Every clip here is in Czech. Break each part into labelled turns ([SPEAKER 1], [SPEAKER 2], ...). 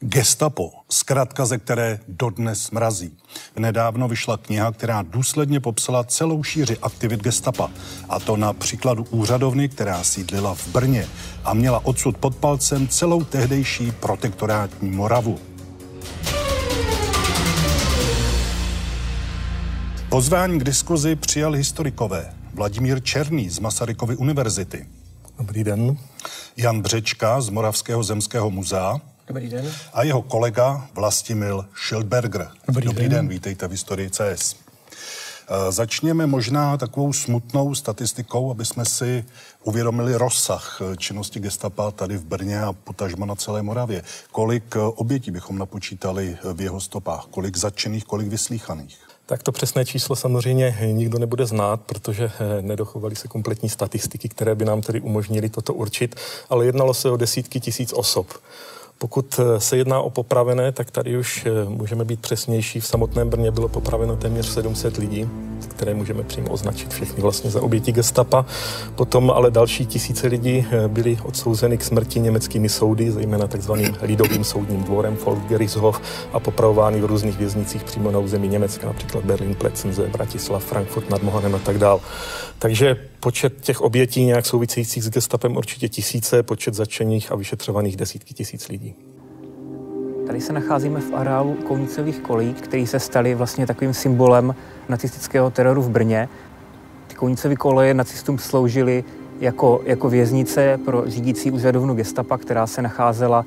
[SPEAKER 1] Gestapo, zkrátka ze které dodnes mrazí. Nedávno vyšla kniha, která důsledně popsala celou šíři aktivit gestapa. A to na příkladu úřadovny, která sídlila v Brně a měla odsud pod palcem celou tehdejší protektorátní Moravu. Pozvání k diskuzi přijal historikové Vladimír Černý z Masarykovy univerzity.
[SPEAKER 2] Dobrý den.
[SPEAKER 1] Jan Břečka z Moravského zemského muzea.
[SPEAKER 3] Dobrý den.
[SPEAKER 1] A jeho kolega Vlastimil Schildberger.
[SPEAKER 2] Dobrý,
[SPEAKER 1] Dobrý
[SPEAKER 2] den.
[SPEAKER 1] den, vítejte v historii CS. Eh, Začněme možná takovou smutnou statistikou, aby jsme si uvědomili rozsah eh, činnosti gestapa tady v Brně a potažma na celé Moravě. Kolik eh, obětí bychom napočítali v jeho stopách? Kolik zatčených, kolik vyslíchaných?
[SPEAKER 2] Tak to přesné číslo samozřejmě nikdo nebude znát, protože eh, nedochovaly se kompletní statistiky, které by nám tedy umožnily toto určit, ale jednalo se o desítky tisíc osob. Pokud eh, se jedná o popravené, tak tady už eh, můžeme být přesnější. V samotném Brně bylo popraveno téměř 700 lidí, které můžeme přímo označit všechny vlastně za oběti gestapa. Potom ale další tisíce lidí eh, byly odsouzeny k smrti německými soudy, zejména takzvaným lidovým soudním dvorem Volksgerichtshof a popravovány v různých věznicích přímo na území Německa, například Berlin, Plecenze, Bratislav, Frankfurt nad Mohanem a tak dál. Takže počet těch obětí nějak souvisejících s gestapem určitě tisíce, počet začených a vyšetřovaných desítky tisíc lidí.
[SPEAKER 3] Tady se nacházíme v areálu Kounicových kolejí, který se staly vlastně takovým symbolem nacistického teroru v Brně. Ty Kounicové koleje nacistům sloužily jako, jako věznice pro řídící úřadovnu gestapa, která se nacházela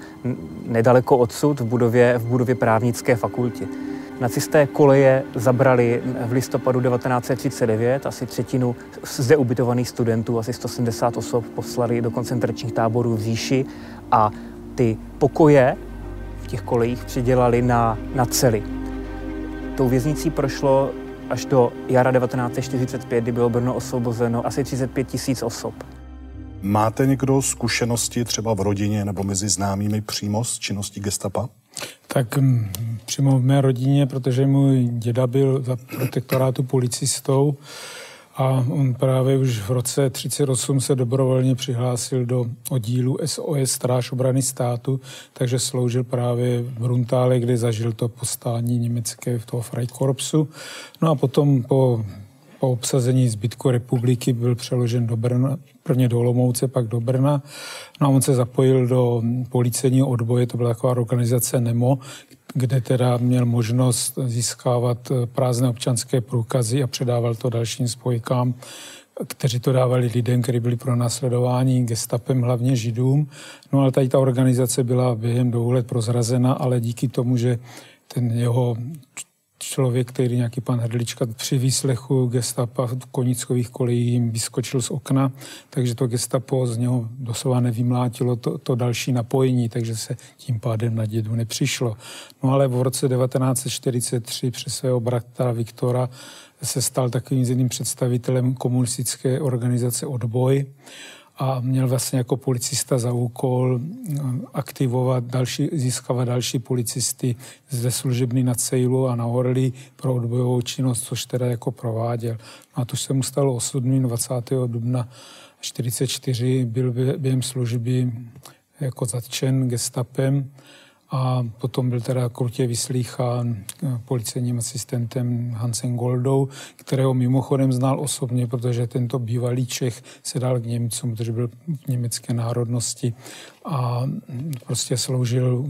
[SPEAKER 3] nedaleko odsud v budově, v budově právnické fakulty. Nacisté koleje zabrali v listopadu 1939 asi třetinu zde ubytovaných studentů, asi 170 osob poslali do koncentračních táborů v Říši a ty pokoje v těch kolejích přidělali na, na cely. Tou věznicí prošlo až do jara 1945, kdy bylo Brno osvobozeno asi 35 tisíc osob.
[SPEAKER 1] Máte někdo zkušenosti třeba v rodině nebo mezi známými přímo z činností gestapa?
[SPEAKER 4] Tak mm, přímo v mé rodině, protože můj děda byl za protektorátu policistou a on právě už v roce 38 se dobrovolně přihlásil do oddílu SOS Stráž obrany státu, takže sloužil právě v Bruntále, kde zažil to postání německé v toho Freikorpsu. No a potom po po obsazení zbytku republiky byl přeložen do Brna, prvně do Olomouce, pak do Brna. No a on se zapojil do policejního odboje, to byla taková organizace NEMO, kde teda měl možnost získávat prázdné občanské průkazy a předával to dalším spojkám, kteří to dávali lidem, kteří byli pro následování gestapem, hlavně židům. No ale tady ta organizace byla během dvou let prozrazena, ale díky tomu, že ten jeho člověk, který nějaký pan Hrdlička při výslechu gestapa v konickových kolejí jim vyskočil z okna, takže to gestapo z něho doslova nevymlátilo to, to další napojení, takže se tím pádem na dědu nepřišlo. No ale v roce 1943 přes svého bratra Viktora se stal takovým jedným představitelem komunistické organizace Odboj a měl vlastně jako policista za úkol aktivovat další, získávat další policisty ze služebny na Cejlu a na Orly pro odbojovou činnost, což teda jako prováděl. No a to se mu stalo osudným 20. dubna 44 byl během služby jako zatčen gestapem a potom byl teda krutě vyslýchán policejním asistentem Hansem Goldou, kterého mimochodem znal osobně, protože tento bývalý Čech se dal k Němcům, protože byl v německé národnosti a prostě sloužil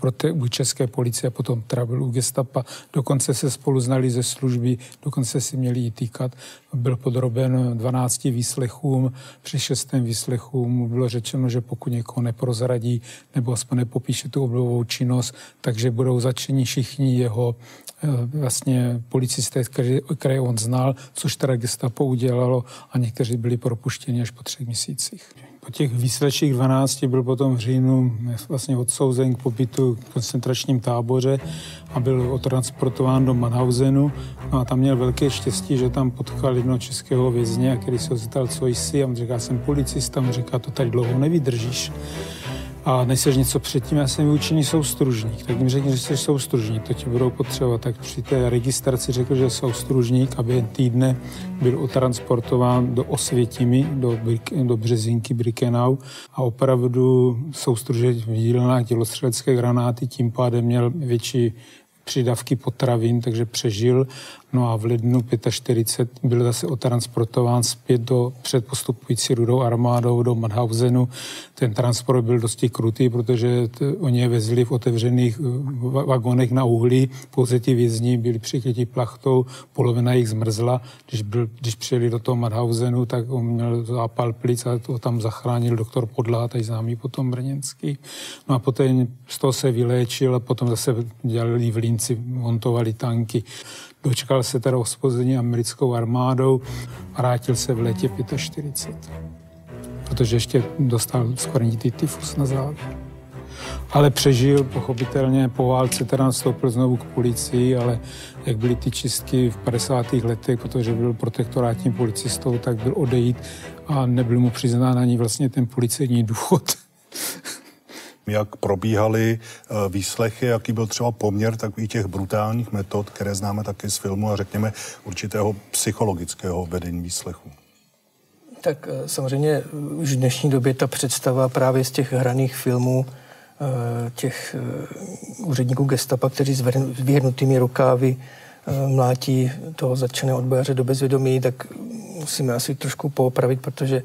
[SPEAKER 4] pro té, u české policie potom byl u gestapa. Dokonce se spolu znali ze služby, dokonce si měli i týkat. Byl podroben 12 výslechům. Při šestém výslechu mu bylo řečeno, že pokud někoho neprozradí nebo aspoň nepopíše tu oblovou činnost, takže budou začeni všichni jeho vlastně policisté, které on znal, což teda gestapo udělalo a někteří byli propuštěni až po třech měsících. Po těch výsleších 12 byl potom v říjnu vlastně odsouzen k pobytu v koncentračním táboře a byl otransportován do Mannhausenu. No a tam měl velké štěstí, že tam potkal jednoho českého vězně, který se ho zeptal, co jsi. A on říká, jsem policista. On říká, to tady dlouho nevydržíš. A než seš něco předtím, já jsem vyučený soustružník. Tak jim řekni, že jsi soustružník, to ti budou potřebovat. Tak při té registraci řekl, že soustružník a během týdne byl otransportován do Osvětimi, do, do Březinky Brikenau a opravdu soustružit v dílnách dělostřelecké granáty tím pádem měl větší přidavky potravin, takže přežil No a v lednu 45 byl zase otransportován zpět do předpostupující rudou armádou do Madhausenu. Ten transport byl dosti krutý, protože t- oni je vezli v otevřených uh, vagonech na uhlí. Pouze ti vězni byli přikryti plachtou, polovina jich zmrzla. Když, byl, když přijeli do toho Madhausenu, tak on měl zápal plic a to tam zachránil doktor Podlá, tady známý potom brněnský. No a potom z toho se vyléčil a potom zase dělali v Linci, montovali tanky. Dočkal se teda hospodzení americkou armádou a vrátil se v létě 45. Protože ještě dostal skvrnitý tyfus na závěr. Ale přežil, pochopitelně, po válce teda nastoupil znovu k policii, ale jak byly ty čistky v 50. letech, protože byl protektorátním policistou, tak byl odejít a nebyl mu přiznán ani vlastně ten policejní důchod
[SPEAKER 1] jak probíhaly eh, výslechy, jaký byl třeba poměr takových těch brutálních metod, které známe taky z filmu a řekněme určitého psychologického vedení výslechu.
[SPEAKER 5] Tak eh, samozřejmě eh, už v dnešní době ta představa právě z těch hraných filmů těch úředníků gestapa, kteří s vyhrnutými rukávy mlátí toho začeného odbojaře do bezvědomí, tak musíme asi trošku poopravit, protože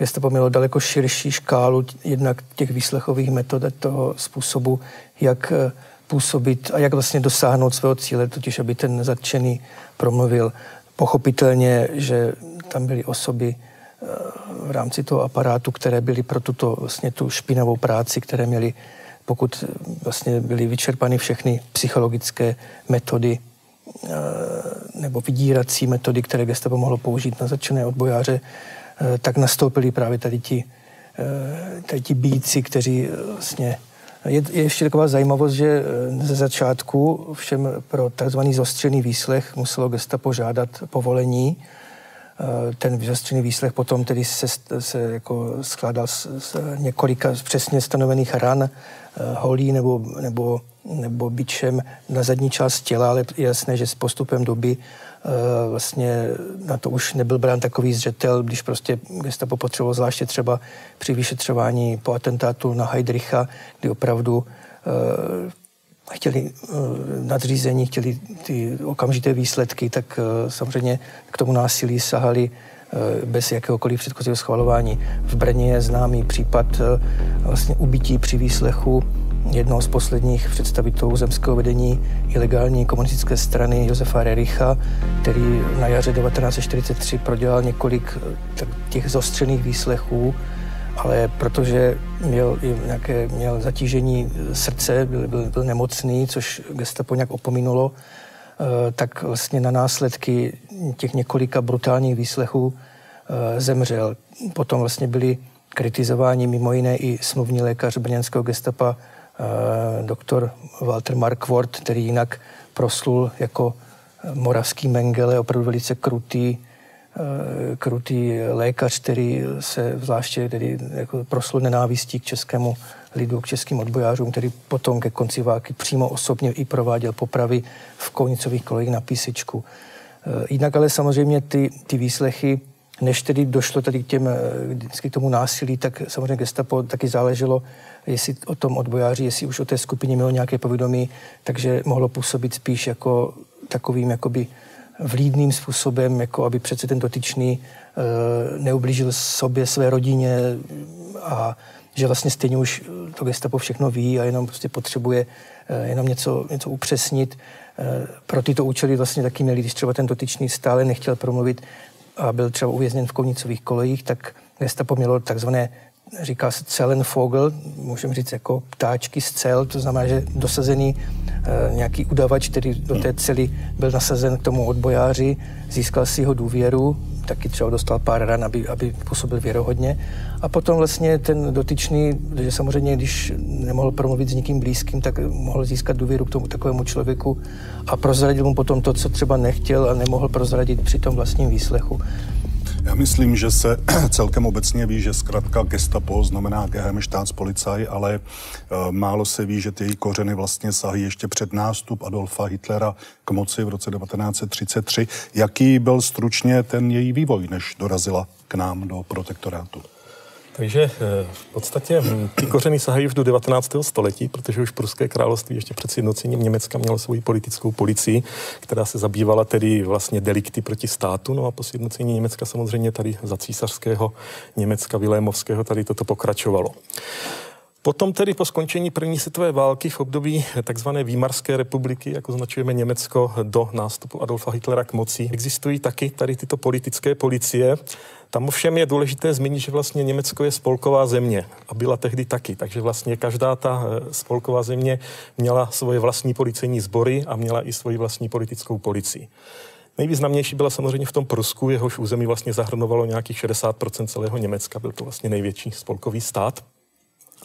[SPEAKER 5] Gestapo mělo daleko širší škálu jednak těch výslechových metod a toho způsobu, jak eh, působit a jak vlastně dosáhnout svého cíle, totiž aby ten zatčený promluvil. Pochopitelně, že tam byly osoby eh, v rámci toho aparátu, které byly pro tuto vlastně tu špinavou práci, které měly, pokud vlastně byly vyčerpány všechny psychologické metody eh, nebo vydírací metody, které gestapo mohlo použít na začené odbojáře, Eh, tak nastoupili právě tady ti, eh, tady ti bíci, kteří eh, vlastně je, je ještě taková zajímavost, že ze začátku všem pro takzvaný zostřený výslech muselo gestapo žádat povolení. Ten zostřený výslech potom tedy se, se jako skládal z, z několika přesně stanovených ran, holí nebo, nebo, nebo bičem na zadní část těla, ale je jasné, že s postupem doby Eh, vlastně na to už nebyl brán takový zřetel, když prostě gestapo potřebovalo zvláště třeba při vyšetřování po atentátu na Heidricha, kdy opravdu uh, chtěli uh, nadřízení, chtěli ty okamžité výsledky, tak samozřejmě k tomu násilí sahali bez jakéhokoliv předchozího schvalování. V Brně je známý případ vlastně ubití při výslechu jednoho z posledních představitelů zemského vedení ilegální komunistické strany Josefa Rericha, který na jaře 1943 prodělal několik eh, těch zostřených výslechů, ale protože měl, nějaké, měl zatížení srdce, byl, byl, byl nemocný, což gestapo nějak opominulo, eh, tak vlastně na následky těch několika brutálních výslechů eh, zemřel. Potom vlastně byli kritizováni mimo jiné i smluvní lékař brněnského gestapa Eh, doktor Walter Markwort, který jinak proslul jako moravský Mengele, opravdu velice krutý, eh, krutý lékař, který se zvláště tedy jako proslul nenávistí k českému lidu, k českým odbojářům, který potom ke konci války přímo osobně i prováděl popravy v Kounicových kolejích na písičku. Eh, jinak ale samozřejmě ty, ty výslechy než tedy došlo tady k těm, k tomu násilí, tak samozřejmě gestapo taky záleželo, jestli o tom odbojáři, jestli už o té skupině mělo nějaké povědomí, takže mohlo působit spíš jako takovým jakoby vlídným způsobem, jako aby přece ten dotyčný e, neublížil sobě, své rodině a že vlastně stejně už to gestapo všechno ví a jenom prostě potřebuje e, jenom něco, něco upřesnit. E, pro tyto účely vlastně taky měli, když třeba ten dotyčný stále nechtěl promluvit a byl třeba uvězněn v Kounicových kolejích, tak gestapo mělo takzvané říká se Celenvogel, můžeme říct jako ptáčky z cel, to znamená, že dosazený e, nějaký udavač, který do té cely byl nasazen k tomu odbojáři, získal si jeho důvěru, taky třeba dostal pár ran, aby, aby působil věrohodně. A potom vlastně ten dotyčný, že samozřejmě, když nemohl promluvit s někým blízkým, tak mohl získat důvěru k tomu takovému člověku a prozradil mu potom to, co třeba nechtěl a nemohl prozradit při tom vlastním výslechu.
[SPEAKER 1] Já myslím, že se celkem obecně ví, že zkrátka gestapo znamená Geheimstaatspolizei, ale uh, málo se ví, že ty její kořeny vlastně sahají ještě před nástup Adolfa Hitlera k moci v roce 1933. Jaký byl stručně ten její vývoj, než dorazila k nám do protektorátu?
[SPEAKER 2] Takže eh, v podstatě hm, ty kořeny sahají už do 19. století, protože už Pruské království ještě před sjednocením Německa mělo svoji politickou policii, která se zabývala tedy vlastně delikty proti státu. No a po sjednocení Německa samozřejmě tady za císařského Německa Vilémovského tady toto pokračovalo. Potom tedy po skončení první světové války v období takzvané Výmarské republiky, jak označujeme Německo do nástupu Adolfa Hitlera k moci, existují taky tady tyto politické policie. Tam ovšem je důležité zmínit, že vlastně Německo je spolková země a byla tehdy taky, takže vlastně každá ta eh, spolková země měla svoje vlastní policejní sbory a měla i svoji vlastní politickou policii. Nejvýznamnější byla samozřejmě v tom Prusku, jehož území vlastně zahrnovalo nějakých 60% celého Německa, byl to vlastně největší spolkový stát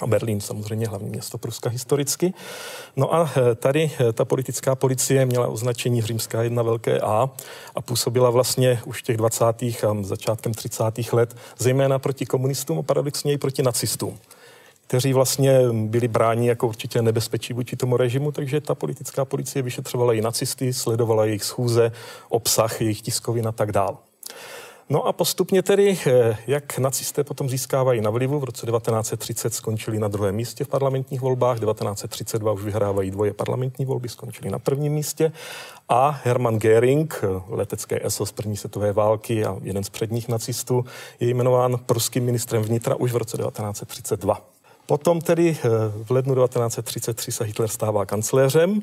[SPEAKER 2] a Berlín samozřejmě hlavní město Pruska historicky. No a eh, tady eh, ta politická policie měla označení Římská jedna velké A a působila vlastně už těch 20. a začátkem 30. let zejména proti komunistům a paradoxně i proti nacistům kteří vlastně byli bráni jako určitě nebezpečí vůči tomu režimu, takže ta politická policie vyšetřovala i nacisty, sledovala jejich schůze, obsah, jejich tiskovin a tak dále. No a postupně tedy, eh, jak nacisté potom získávají na vlivu, v roce 1930 skončili na druhém místě v parlamentních volbách, 1932 už vyhrávají dvoje parlamentní volby, skončili na prvním místě a Hermann Göring, eh, letecké ESO z první světové války a jeden z předních nacistů, je jmenován pruským ministrem vnitra už v roce 1932. Potom tedy eh, v lednu 1933 se Hitler stává kancléřem,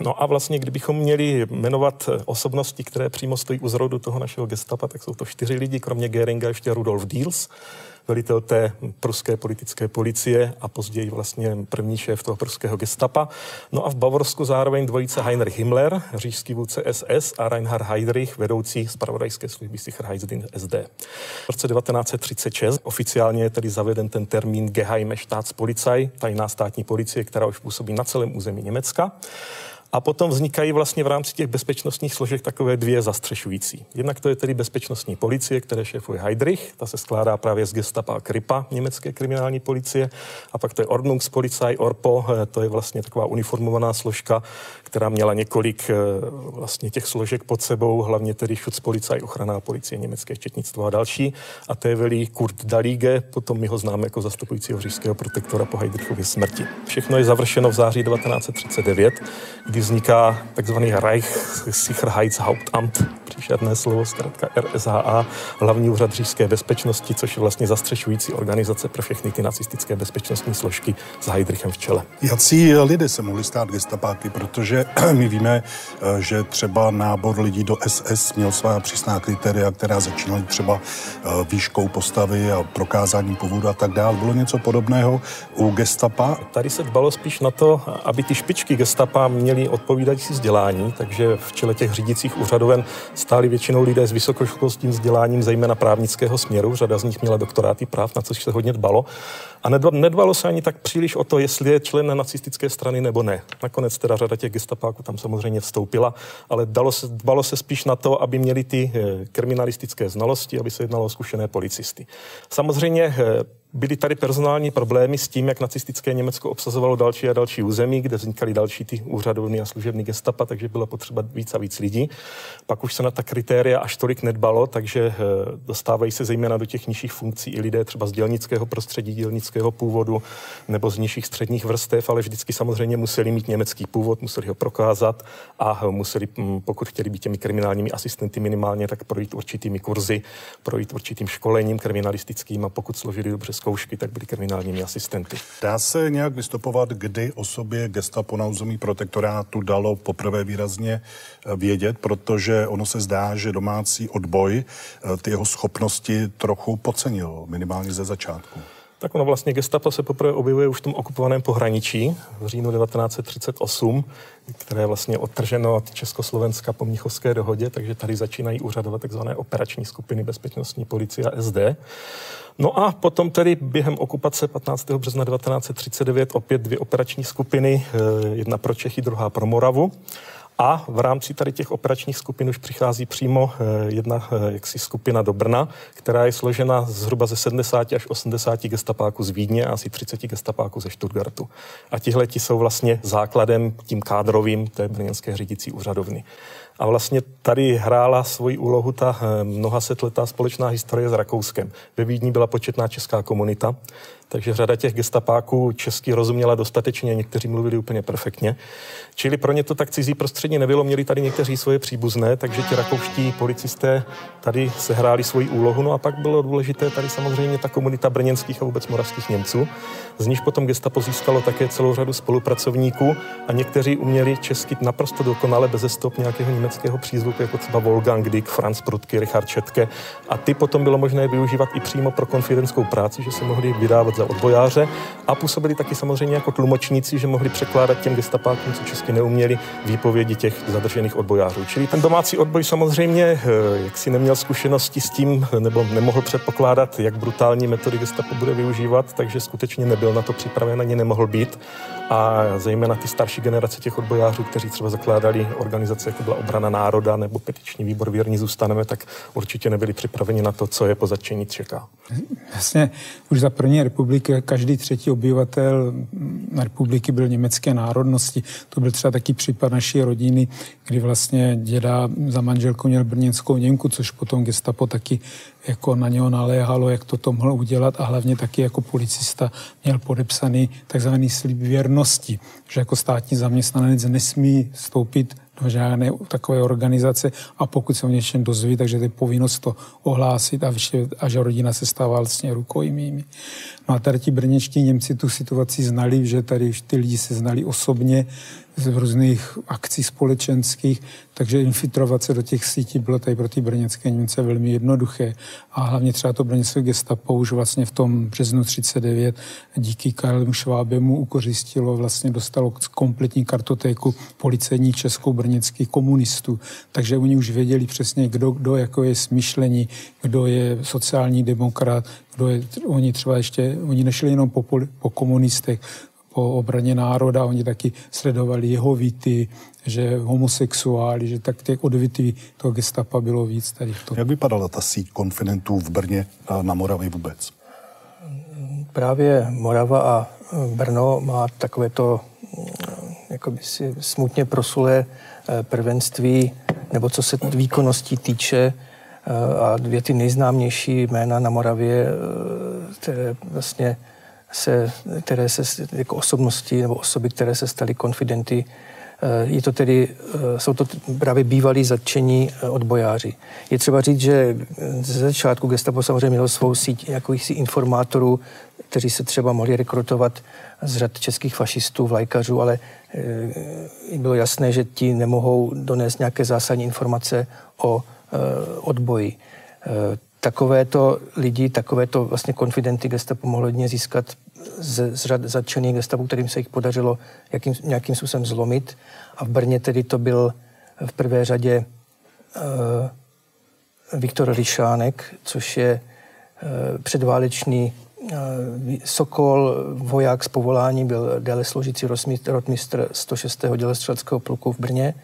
[SPEAKER 2] No a vlastně, kdybychom měli jmenovat eh, osobnosti, které přímo stojí u zrodu toho našeho gestapa, tak jsou to čtyři lidi, kromě Geringa ještě Rudolf Diels, velitel té pruské politické policie a později vlastně první šéf toho pruského gestapa. No a v Bavorsku zároveň dvojice Heinrich Himmler, říšský vůdce SS a Reinhard Heydrich, vedoucí zpravodajské služby Sicherheitsdienst SD. V roce 1936 oficiálně je tedy zaveden ten termín Geheime Staatspolizei, tajná státní policie, která už působí na celém území Německa. A potom vznikají vlastně v rámci těch bezpečnostních složek takové dvě zastřešující. Jednak to je tedy bezpečnostní policie, které šéfuje Heidrich, ta se skládá právě z gestapa a Kripa, německé kriminální policie. A pak to je Ordnungspolizei, Orpo, eh, to je vlastně taková uniformovaná složka, která měla několik eh, vlastně těch složek pod sebou, hlavně tedy Schutzpolizei, ochranná policie, německé četnictvo a další. A to je velí Kurt Dalige, potom my ho známe jako zastupujícího říšského protektora po Heidrichově smrti. Všechno je završeno v září 1939, kdy vzniká takzvaný Reichssicherheitshauptamt, příšerné slovo, zkrátka RSHA, hlavní úřad říšské bezpečnosti, což je vlastně zastřešující organizace pro všechny ty nacistické bezpečnostní složky s Heidrichem v čele.
[SPEAKER 1] Jací lidé se mohli stát gestapáky, protože my víme, eh, že třeba nábor lidí do SS měl svá přísná kritéria, která začínaly třeba eh, výškou postavy a prokázáním původu a tak dále. Bylo něco podobného u gestapa?
[SPEAKER 2] Tady se dbalo spíš na to, aby ty špičky gestapa měly odpovídající vzdělání, takže v čele těch řídících úřadoven stáli většinou lidé s vysokoškolským vzděláním, zejména právnického směru. Řada z nich měla doktoráty práv, na což se hodně dbalo. A nedbalo se ani tak příliš o to, jestli je člen nacistické strany nebo ne. Nakonec teda řada těch gestapáků tam samozřejmě vstoupila, ale dalo se, dbalo se spíš na to, aby měli ty eh, kriminalistické znalosti, aby se jednalo o zkušené policisty. Samozřejmě eh, byly tady personální problémy s tím, jak nacistické Německo obsazovalo další a další území, kde vznikaly další ty úřadovny a služební gestapa, takže bylo potřeba víc a víc lidí. Pak už se na ta kritéria až tolik nedbalo, takže eh, dostávají se zejména do těch nižších funkcí i lidé třeba z dělnického prostředí, dělnického původu nebo z nižších středních vrstev, ale vždycky samozřejmě museli mít německý původ, museli ho prokázat a museli, hm, pokud chtěli být těmi kriminálními asistenty minimálně, tak projít určitými kurzy, projít určitým školením kriminalistickým a pokud složili dobře zkoušky, tak byli kriminálními asistenty.
[SPEAKER 1] Dá se nějak vystupovat, kdy osobě gestapo na území protektorátu dalo poprvé výrazně eh, vědět, protože ono se zdá, že domácí odboj eh, ty jeho schopnosti trochu podcenil, minimálně ze začátku.
[SPEAKER 2] Tak ono vlastně gestapo se poprvé objevuje už v tom okupovaném pohraničí v říjnu 1938, které je vlastně odtrženo od Československa po Mnichovské dohodě, takže tady začínají úřadovat takzvané operační skupiny bezpečnostní policie a SD. No a potom tedy během okupace 15. března 1939 opět dvě operační skupiny, eh, jedna pro Čechy, druhá pro Moravu. A v rámci tady těch operačních skupin už přichází přímo jedna jaksi skupina do Brna, která je složena zhruba ze 70 až 80 gestapáků z Vídně a asi 30 gestapáků ze Stuttgartu. A tihle ti jsou vlastně základem tím kádrovým té brněnské řídící úřadovny. A vlastně tady hrála svoji úlohu ta mnoha setletá společná historie s Rakouskem. Ve Vídni byla početná česká komunita, takže řada těch gestapáků česky rozuměla dostatečně, někteří mluvili úplně perfektně. Čili pro ně to tak cizí prostředí nebylo, měli tady někteří svoje příbuzné, takže ti rakouští policisté tady sehráli svoji úlohu. No a pak bylo důležité tady samozřejmě ta komunita brněnských a vůbec moravských Němců, z níž potom gestapo získalo také celou řadu spolupracovníků a někteří uměli česky naprosto dokonale bez stop nějakého německého přízvuku, jako třeba Wolfgang Dick, Franz Prudky, Richard Četke. A ty potom bylo možné využívat i přímo pro konfidentskou práci, že se mohli vydávat za odbojáře a působili taky samozřejmě jako tlumočníci, že mohli překládat těm gestapákům, co česky neuměli, výpovědi těch zadržených odbojářů. Čili ten domácí odboj samozřejmě, eh, jak si neměl zkušenosti s tím, nebo nemohl předpokládat, jak brutální metody gestapo bude využívat, takže skutečně nebyl na to připraven ani nemohl být. A zejména ty starší generace těch odbojářů, kteří třeba zakládali organizace, jako byla obrana národa nebo petiční výbor Věrní zůstaneme, tak určitě nebyli připraveni na to, co je po začení čeká.
[SPEAKER 4] Vlastně už za první republiky každý třetí obyvatel republiky byl německé národnosti. To byl třeba taky případ naší rodiny, kdy vlastně děda za manželku měl brněnskou Němku, což potom gestapo taky jako na něho naléhalo, jak to mohl udělat a hlavně taky jako policista měl podepsaný takzvaný slib věrnosti, že jako státní zaměstnanec nesmí vstoupit do žádné takové organizace a pokud se o něčem dozví, takže je povinnost to ohlásit a, vše, a že rodina se stává vlastně rukojmími. No a tady ti brněčtí Němci tu situaci znali, že tady ty lidi se znali osobně, z různých akcí společenských, takže infiltrovat se do těch sítí bylo tady pro ty brněnské Němce velmi jednoduché. A hlavně třeba to brněnské gestapo už vlastně v tom březnu 39 díky Karlemu Švábemu ukořistilo, vlastně dostalo kompletní kartotéku policejní českou brněnských komunistů. Takže oni už věděli přesně, kdo, kdo jako je smyšlení, kdo je sociální demokrat, kdo je, oni třeba ještě, oni nešli jenom po, po komunistech, po obraně národa, oni taky sledovali jeho víty, že homosexuáli, že tak těch odvětví toho gestapa bylo víc tady. To.
[SPEAKER 1] Jak vypadala ta síť konfidentů v Brně a na Moravě vůbec?
[SPEAKER 5] Právě Morava a Brno má takovéto jakoby si smutně prosulé eh, prvenství, nebo co se výkonností týče, eh, a dvě ty nejznámější jména na Moravě, eh, které vlastně se, které se jako osobnosti nebo osoby, které se staly konfidenty, eh, je to tedy, eh, jsou to právě bývalí zatčení eh, odbojáři. Je třeba říct, že ze začátku gestapo samozřejmě mělo svou síť jakýchsi informátorů, kteří se třeba mohli rekrutovat z řad českých fašistů, vlajkařů, ale bylo jasné, že ti nemohou donést nějaké zásadní informace o odboji takovéto lidi, takovéto vlastně konfidenty gestapo mohlo hodně získat z, z řad zatčených gestapo, kterým se jich podařilo jakým, nějakým způsobem zlomit. A v Brně tedy to byl v prvé řadě uh, Viktor Ryšánek, což je uh, předválečný uh, Sokol, voják z povolání, byl déle složící rotmistr 106. dělostřeleckého pluku v Brně,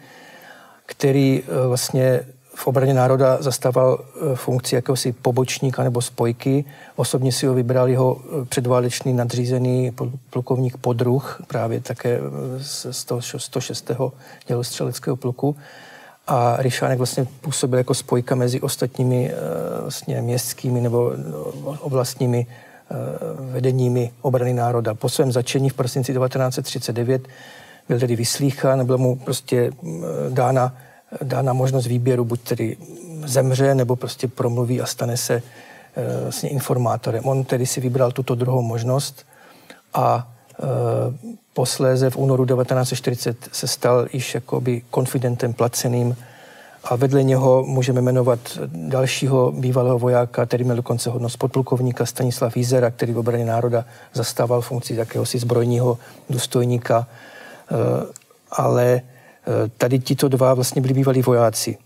[SPEAKER 5] který uh, vlastně v obraně národa zastával e, funkci jakéhosi pobočníka nebo spojky. Osobně si ho vybral jeho e, předválečný nadřízený plukovník Podruh, právě také e, z 106. dělostřeleckého pluku. A Ryšánek vlastně působil jako spojka mezi ostatními vlastně městskými nebo oblastními vedeními obrany národa. Po svém začení v prosinci 1939 byl tedy vyslýchán, byla mu prostě dána dána možnost výběru, buď tedy zemře, nebo prostě promluví a stane se vlastně informátorem. On tedy si vybral tuto druhou možnost a e, posléze v únoru 1940 se stal již jakoby konfidentem placeným a vedle něho můžeme jmenovat dalšího bývalého vojáka, který měl dokonce hodnost podplukovníka Stanislav Jízera, který v obraně národa zastával funkci jakéhosi zbrojního důstojníka, e, ale tady tito dva vlastně byli bývalí vojáci.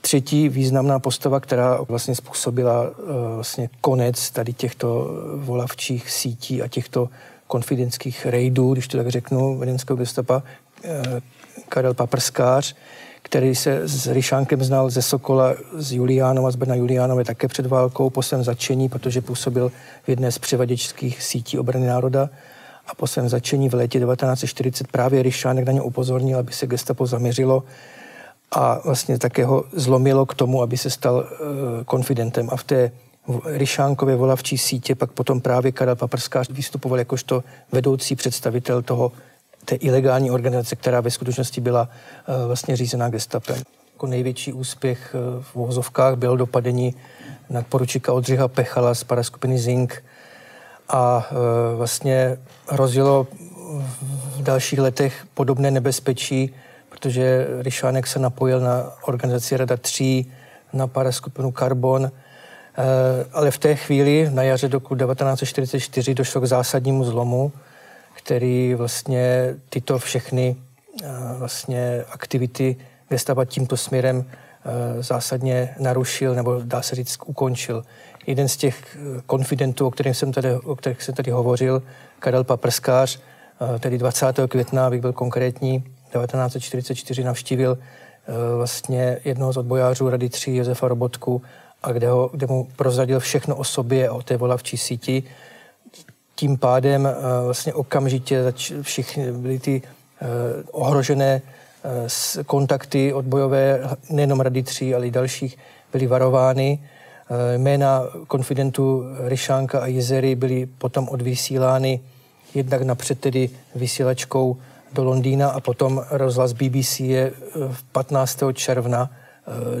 [SPEAKER 5] Třetí významná postava, která vlastně způsobila eh, vlastně konec tady těchto volavčích sítí a těchto konfidentských rejdů, když to tak řeknu, vedenského gestapa, Karel Paprskář, který se s Ryšánkem znal ze Sokola, z Juliánova, z Brna Juliánové také před válkou, po svém začení, protože působil v jedné z převaděčských sítí obrany národa a po svém začení v létě 1940 právě Ryšánek na ně upozornil, aby se gestapo zaměřilo a vlastně také ho zlomilo k tomu, aby se stal uh, konfidentem. A v té Ryšánkově volavčí sítě pak potom právě Karel Paprskář vystupoval jakožto vedoucí představitel toho té ilegální organizace, která ve skutečnosti byla uh, vlastně řízená gestapem. Jako největší úspěch uh, v vozovkách byl dopadení nadporučíka Odřiha Pechala z paraskupiny Zink a uh, vlastně hrozilo v dalších letech podobné nebezpečí, protože Ryšánek se napojil na organizaci Rada 3, na paraskupinu Carbon, ale v té chvíli, na jaře roku 1944, došlo k zásadnímu zlomu, který vlastně tyto všechny eh, vlastně aktivity gestapa tímto směrem zásadně narušil, nebo dá se říct, ukončil. Jeden z těch eh, konfidentů, o kterých jsem tady, o kterých jsem tady hovořil, Karel Paprskář, tedy 20. května, abych byl konkrétní, 1944 navštívil vlastně jednoho z odbojářů Rady 3 Josefa Robotku a kde, ho, kde mu prozradil všechno o sobě, o té volavčí síti, tím pádem eh, vlastně okamžitě zač- všichni byly ty eh, ohrožené eh, kontakty odbojové, nejenom Rady 3, ale i dalších, byly varovány. Jména konfidentů Ryšánka a Jezery byly potom odvysílány jednak napřed tedy vysílačkou do Londýna a potom rozhlas BBC je 15. června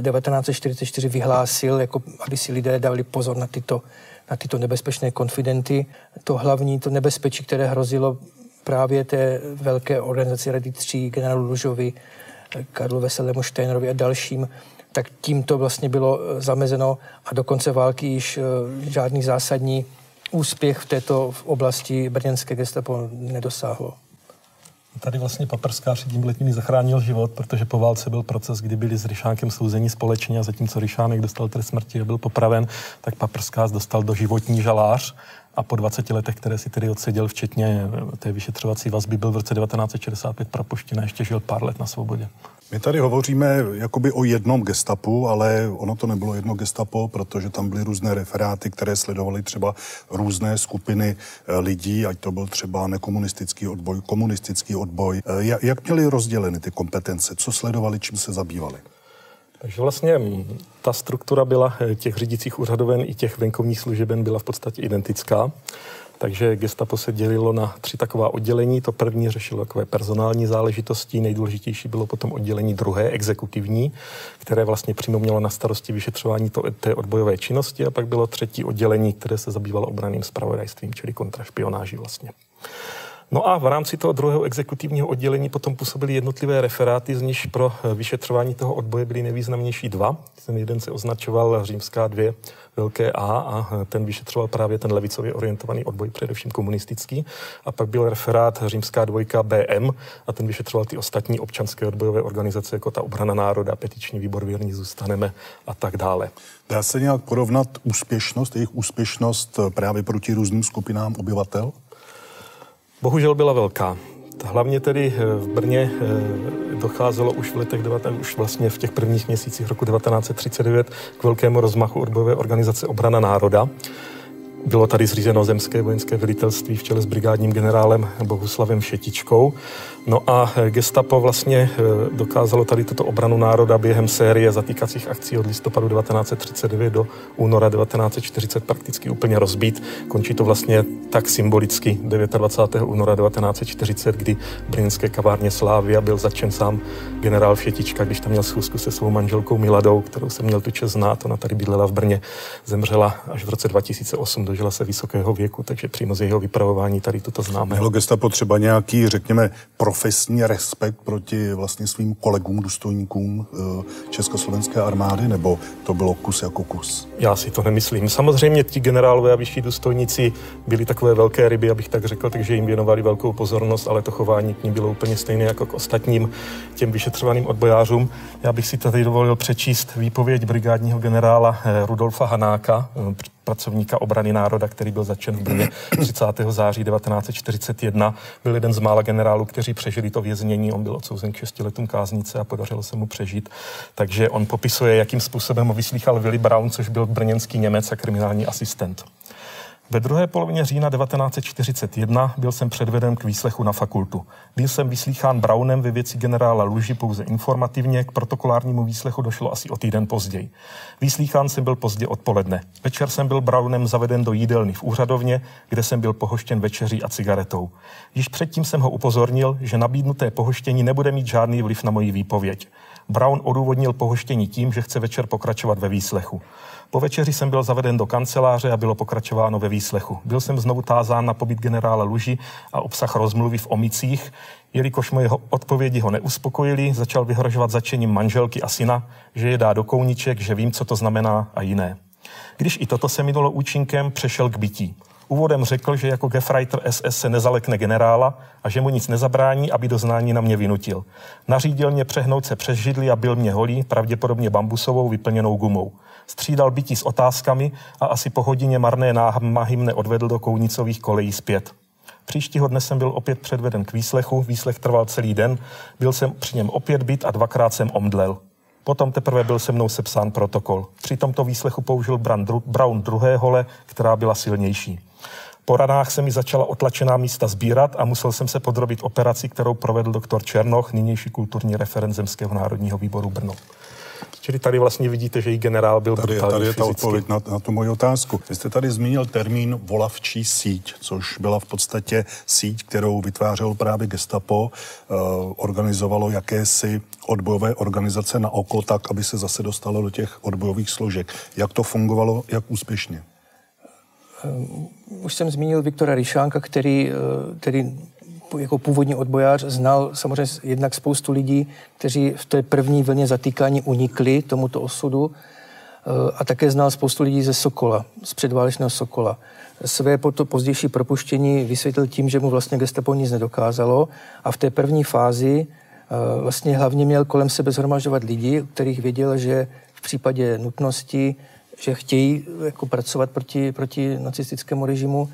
[SPEAKER 5] 1944 vyhlásil, jako aby si lidé dali pozor na tyto na tyto nebezpečné konfidenty. To hlavní, to nebezpečí, které hrozilo právě té velké organizaci Rady 3, generálu Lužovi, Karlu Veselému Steinerovi a dalším, tak tím to vlastně bylo eh, zamezeno a do konce války již eh, žádný zásadní úspěch v této oblasti brněnské gestapo nedosáhlo.
[SPEAKER 2] Tady vlastně Paprskář tím letním zachránil život, protože po válce byl proces, kdy byli s Ryšánkem souzení společně a zatímco Ryšánek dostal trest smrti a byl popraven, tak Paprskář dostal do životní žalář a po 20 letech, které si tedy odseděl, včetně té vyšetřovací vazby, byl v roce 1965 propuštěn a ještě žil pár let na svobodě.
[SPEAKER 1] My tady hovoříme jakoby o jednom gestapu, ale ono to nebylo jedno gestapo, protože tam byly různé referáty, které sledovaly třeba různé skupiny eh, lidí, ať to byl třeba nekomunistický odboj, komunistický odboj. Eh, jak měli rozděleny ty kompetence? Co sledovali, čím se zabývali?
[SPEAKER 2] Takže vlastně ta struktura byla eh, těch řídících úřadoven i těch venkovních služeben byla v podstatě identická. Takže gestapo se dělilo na tři taková oddělení. To první řešilo takové personální záležitosti, nejdůležitější bylo potom oddělení druhé, exekutivní, které vlastně přímo mělo na starosti vyšetřování to, té odbojové činnosti a pak bylo třetí oddělení, které se zabývalo obraným spravodajstvím, čili kontrašpionáží vlastně. No a v rámci toho druhého exekutivního oddělení potom působily jednotlivé referáty, z nich pro eh, vyšetřování toho odboje byly nejvýznamnější dva. Ten jeden se označoval Římská dvě velké A a eh, ten vyšetřoval právě ten levicově orientovaný odboj, především komunistický. A pak byl referát Římská dvojka BM a ten vyšetřoval ty ostatní občanské odbojové organizace, jako ta obrana národa, petiční výbor věrní zůstaneme a tak dále.
[SPEAKER 1] Dá se nějak porovnat úspěšnost, jejich úspěšnost eh, právě proti různým skupinám obyvatel?
[SPEAKER 2] Bohužel byla velká. Hlavně tedy eh, v Brně eh, docházelo už v letech, už vlastně v těch prvních měsících roku 1939 k velkému rozmachu odbojové organizace Obrana národa. Bylo tady zřízeno zemské vojenské velitelství v čele s brigádním generálem Bohuslavem Šetičkou. No a eh, gestapo vlastně eh, dokázalo tady tuto obranu národa během série zatýkacích akcí od listopadu 1939 do února 1940 prakticky úplně rozbít. Končí to vlastně tak symbolicky 29. února 1940, kdy v brněnské kavárně Slávia byl začen sám generál Šetička, když tam měl schůzku se svou manželkou Miladou, kterou jsem měl tu čest znát. Ona tady bydlela v Brně, zemřela až v roce 2008 dožila se vysokého věku, takže přímo z jeho vypravování tady toto známe.
[SPEAKER 1] Mělo gestapo třeba nějaký, řekněme, profesní respekt proti vlastně svým kolegům, důstojníkům eh, Československé armády, nebo to bylo kus jako kus?
[SPEAKER 2] Já si to nemyslím. Samozřejmě ti generálové a vyšší důstojníci byli takové velké ryby, abych tak řekl, takže jim věnovali velkou pozornost, ale to chování k ním bylo úplně stejné jako k ostatním těm vyšetřovaným odbojářům. Já bych si tady dovolil přečíst výpověď brigádního generála eh, Rudolfa Hanáka, eh, pracovníka obrany národa, který byl začen v Brně 30. září 1941. Byl jeden z mála generálů, kteří přežili to věznění. On byl odsouzen k 6 letům káznice a podařilo se mu přežít. Takže on popisuje, jakým způsobem ho vyslýchal Willy Brown, což byl brněnský Němec a kriminální asistent. Ve druhé polovině října 1941 byl jsem předveden k výslechu na fakultu. Byl jsem vyslýchán Brownem ve věci generála Luži pouze informativně, k protokolárnímu výslechu došlo asi o týden později. Vyslýchán jsem byl pozdě odpoledne. Večer jsem byl Brownem zaveden do jídelny v úřadovně, kde jsem byl pohoštěn večeří a cigaretou. Již předtím jsem ho upozornil, že nabídnuté pohoštění nebude mít žádný vliv na moji výpověď. Brown odůvodnil pohoštění tím, že chce večer pokračovat ve výslechu. Po večeři jsem byl zaveden do kanceláře a bylo pokračováno ve výslechu. Byl jsem znovu tázán na pobyt generála Luži a obsah rozmluvy v omicích. Jelikož moje odpovědi ho neuspokojili, začal vyhrožovat začením manželky a syna, že je dá do kouniček, že vím, co to znamená a jiné. Když i toto se minulo účinkem, přešel k bytí. Úvodem řekl, že jako Gefreiter SS se nezalekne generála a že mu nic nezabrání, aby doznání na mě vynutil. Nařídil mě přehnout se přes židli a byl mě holý, pravděpodobně bambusovou vyplněnou gumou. Střídal bytí s otázkami a asi po hodině marné námahy mne odvedl do kounicových kolejí zpět. Příštího dne jsem byl opět předveden k výslechu, výslech trval celý den, byl jsem při něm opět byt a dvakrát jsem omdlel. Potom teprve byl se mnou sepsán protokol. Při tomto výslechu použil Brown druhé hole, která byla silnější. Po ranách se mi začala otlačená místa sbírat a musel jsem se podrobit operaci, kterou provedl doktor Černoch, nynější kulturní referent Zemského národního výboru Brno. Čili tady vlastně vidíte, že i generál byl
[SPEAKER 1] Tady, tady je ta odpověď na, na tu moji otázku. Vy jste tady zmínil termín volavčí síť, což byla v podstatě síť, kterou vytvářelo právě gestapo, eh, organizovalo jakési odbojové organizace na oko tak, aby se zase dostalo do těch odbojových složek. Jak to fungovalo, jak úspěšně?
[SPEAKER 5] Už jsem zmínil Viktora Ryšánka, který, eh, který jako původní odbojář znal samozřejmě jednak spoustu lidí, kteří v té první vlně zatýkání unikli tomuto osudu eh, a také znal spoustu lidí ze Sokola, z předválečného Sokola. Své to pozdější propuštění vysvětlil tím, že mu vlastně gestapo nic nedokázalo a v té první fázi eh, vlastně hlavně měl kolem sebe zhromažďovat lidi, kterých věděl, že v případě nutnosti, že chtějí jako pracovat proti, proti nacistickému režimu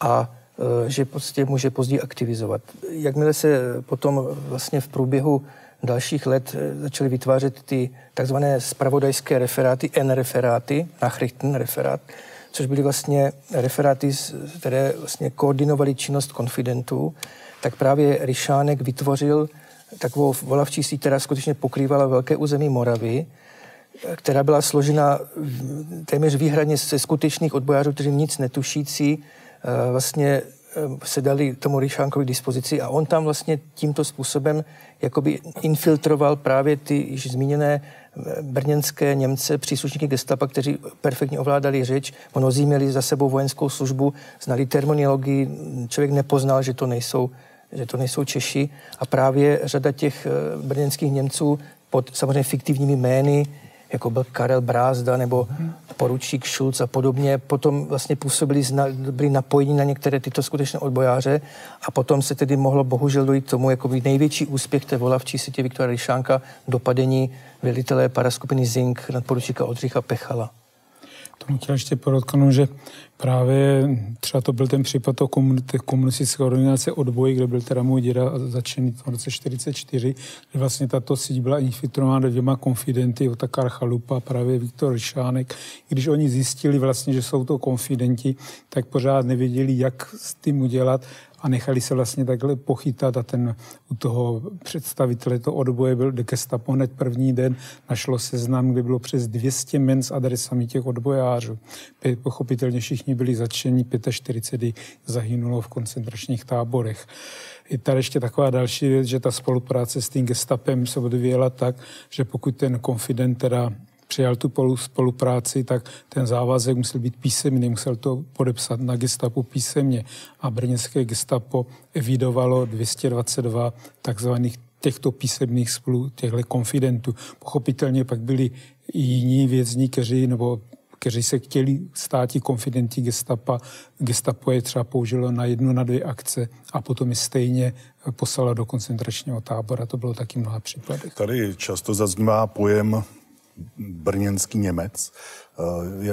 [SPEAKER 5] a Eh, že prostě může později aktivizovat. Jakmile se potom vlastně v průběhu dalších let eh, začaly vytvářet ty takzvané spravodajské referáty, N-referáty, Nachrichten referát, což byly vlastně referáty, které vlastně koordinovaly činnost konfidentů, tak právě Ryšánek vytvořil takovou volavčí síť, která skutečně pokrývala velké území Moravy, která byla složena téměř výhradně ze skutečných odbojářů, kteří nic netušící, Eh, vlastně eh, se dali tomu Ryšánkovi dispozici a on tam vlastně tímto způsobem jakoby infiltroval právě ty již zmíněné eh, brněnské Němce, příslušníky gestapa, kteří perfektně ovládali řeč, mnozí měli za sebou vojenskou službu, znali terminologii, člověk nepoznal, že to nejsou že to nejsou Češi. A právě řada těch brněnských Němců pod samozřejmě fiktivními jmény jako byl Karel Brázda nebo poručík Schulz a podobně, potom vlastně působili, byli napojeni na některé tyto skutečné odbojáře a potom se tedy mohlo bohužel dojít k tomu, jako by největší úspěch té volavčí sítě Viktora Ryšánka, dopadení velitelé paraskupiny Zink nad poručíka Odřicha Pechala
[SPEAKER 4] tomu chtěl ještě podotknout, že právě třeba to byl ten případ toho komunistické organizace odboj, kde byl teda můj děda začený v roce 44, kde vlastně tato síť byla infiltrována dvěma konfidenty, Otakar Chalupa a právě Viktor Ryšánek. Když oni zjistili vlastně, že jsou to konfidenti, tak pořád nevěděli, jak s tím udělat a nechali se vlastně takhle pochytat a ten u toho představitele to odboje byl de Gestapo hned první den našlo seznam, kde bylo přes 200 men s adresami těch odbojářů. Pochopitelně všichni byli zatčeni, 45 zahynulo v koncentračních táborech. Je tady ještě taková další věc, že ta spolupráce s tím gestapem se odvíjela tak, že pokud ten konfident teda přijal tu spolupráci, tak ten závazek musel být písemný, musel to podepsat na gestapu písemně. A brněnské gestapo evidovalo 222 takzvaných těchto písemných spolu, těchto konfidentů. Pochopitelně pak byli i jiní vězni, kteří, nebo kteří se chtěli stát konfidenti gestapa. Gestapo je třeba použilo na jednu, na dvě akce a potom je stejně poslala do koncentračního tábora. To bylo taky mnoha případech.
[SPEAKER 1] Tady často zaznívá pojem brněnský Němec.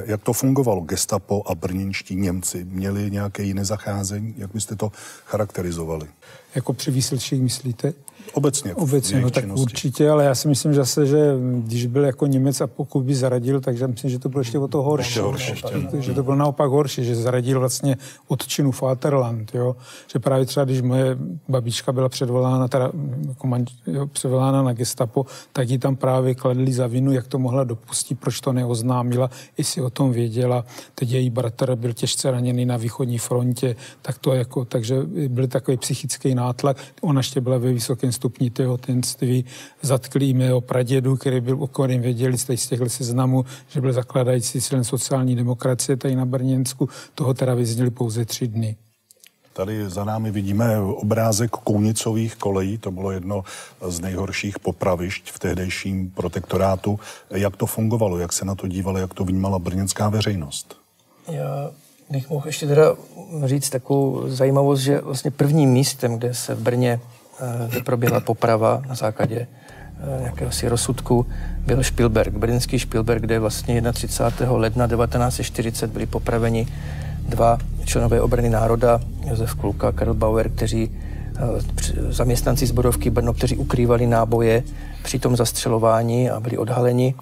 [SPEAKER 1] Jak to fungovalo? Gestapo a brněnští Němci měli nějaké jiné zacházení? Jak byste to charakterizovali?
[SPEAKER 4] Jako při výsledčích myslíte?
[SPEAKER 1] Obecně.
[SPEAKER 4] Obecně, no tak činnosti. určitě, ale já si myslím že zase, že když byl jako Němec a pokud by zaradil, takže myslím, že to bylo ještě o to horší. Ještě horší ještě, no. Že to bylo naopak horší, že zaradil vlastně odčinu Vaterland, jo. Že právě třeba, když moje babička byla předvolána, teda jako man, jo, předvolána na gestapo, tak ji tam právě kladli za vinu, jak to mohla dopustit, proč to neoznámila, jestli o tom věděla. Teď její bratr byl těžce raněný na východní frontě, tak to jako, takže byl takový psychický nátlak. Ona ještě byla ve vysokém stupni těhotenství, zatkli mého pradědu, který byl, o kterém věděli z těchto seznamů, že byl zakladající člen sociální demokracie tady na Brněnsku. Toho teda vyzněli pouze tři dny.
[SPEAKER 1] Tady za námi vidíme obrázek kounicových kolejí, to bylo jedno z nejhorších popravišť v tehdejším protektorátu. Jak to fungovalo, jak se na to dívala, jak to vnímala brněnská veřejnost?
[SPEAKER 5] Já bych mohl ještě teda říct takovou zajímavost, že vlastně prvním místem, kde se v Brně kde proběhla poprava na základě eh, jakéhosi rozsudku, byl Spielberg, brněnský Spielberg, kde vlastně 31. ledna 1940 byli popraveni dva členové obrany národa, Josef Kluka a Karl Bauer, kteří eh, zaměstnanci zborovky Brno, kteří ukrývali náboje při tom zastřelování a byli odhaleni.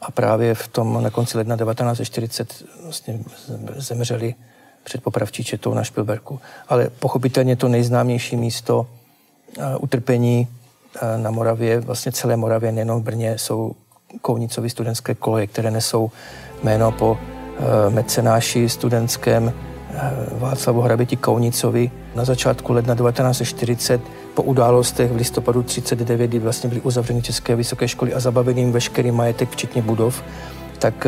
[SPEAKER 5] A právě v tom na konci ledna 1940 vlastně zemřeli před popravčí četou na Špilberku. Ale pochopitelně to nejznámější místo utrpení na Moravě, vlastně celé Moravě, nejenom v Brně, jsou Kounicovy studentské koleje, které nesou jméno po e, mecenáši studentském Václavu Hraběti Kounicovi. Na začátku ledna 1940 po událostech v listopadu 39, kdy vlastně byly uzavřeny české vysoké školy a zabavený jim veškerý majetek, včetně budov, tak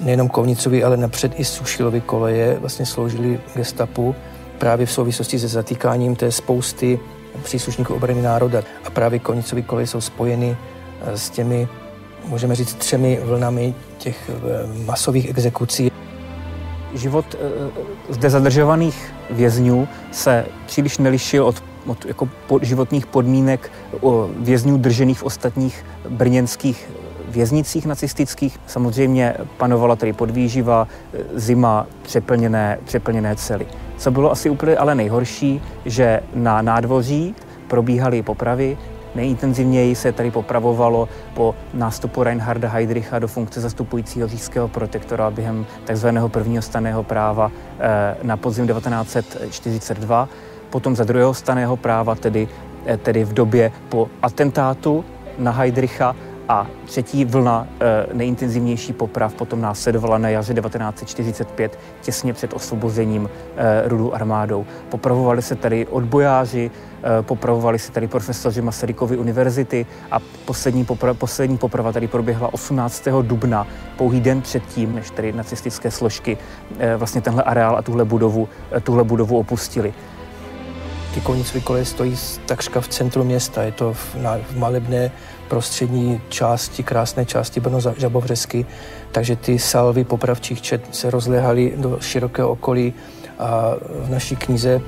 [SPEAKER 5] nejenom Kounicovi, ale napřed i Sušilovi koleje vlastně sloužili gestapu právě v souvislosti se zatýkáním té spousty příslušníků obrany národa. A právě konicové koleje jsou spojeny eh, s těmi, můžeme říct, třemi vlnami těch eh, masových exekucí.
[SPEAKER 3] Život eh, zde zadržovaných vězňů se příliš nelišil od, od jako životních podmínek vězňů držených v ostatních brněnských věznicích nacistických. Samozřejmě panovala tedy podvýživa, zima, přeplněné, přeplněné cely. Co bylo asi úplně ale nejhorší, že na nádvoří probíhaly popravy, Nejintenzivněji se tady popravovalo po nástupu Reinharda Heydricha do funkce zastupujícího říšského protektora během tzv. prvního staného práva eh, na podzim 1942. Potom za druhého staného práva, tedy, eh, tedy v době po atentátu na Heydricha a třetí vlna e, nejintenzivnější poprav potom následovala na jaře 1945, těsně před osvobozením e, rudu armádou. Popravovali se tady odbojáři, e, popravovali se tady profesoři Masarykovy univerzity a poslední, popra- poslední poprava tady proběhla 18. dubna, pouhý den předtím, než tady nacistické složky vlastně tenhle areál a tuhle budovu, tuhle budovu opustili.
[SPEAKER 5] Ty konicové koleje stojí takřka v centru města, je to v, na, v malebné prostřední části, krásné části Brno Žabovřesky, takže ty salvy popravčích čet se rozléhaly do širokého okolí a v naší knize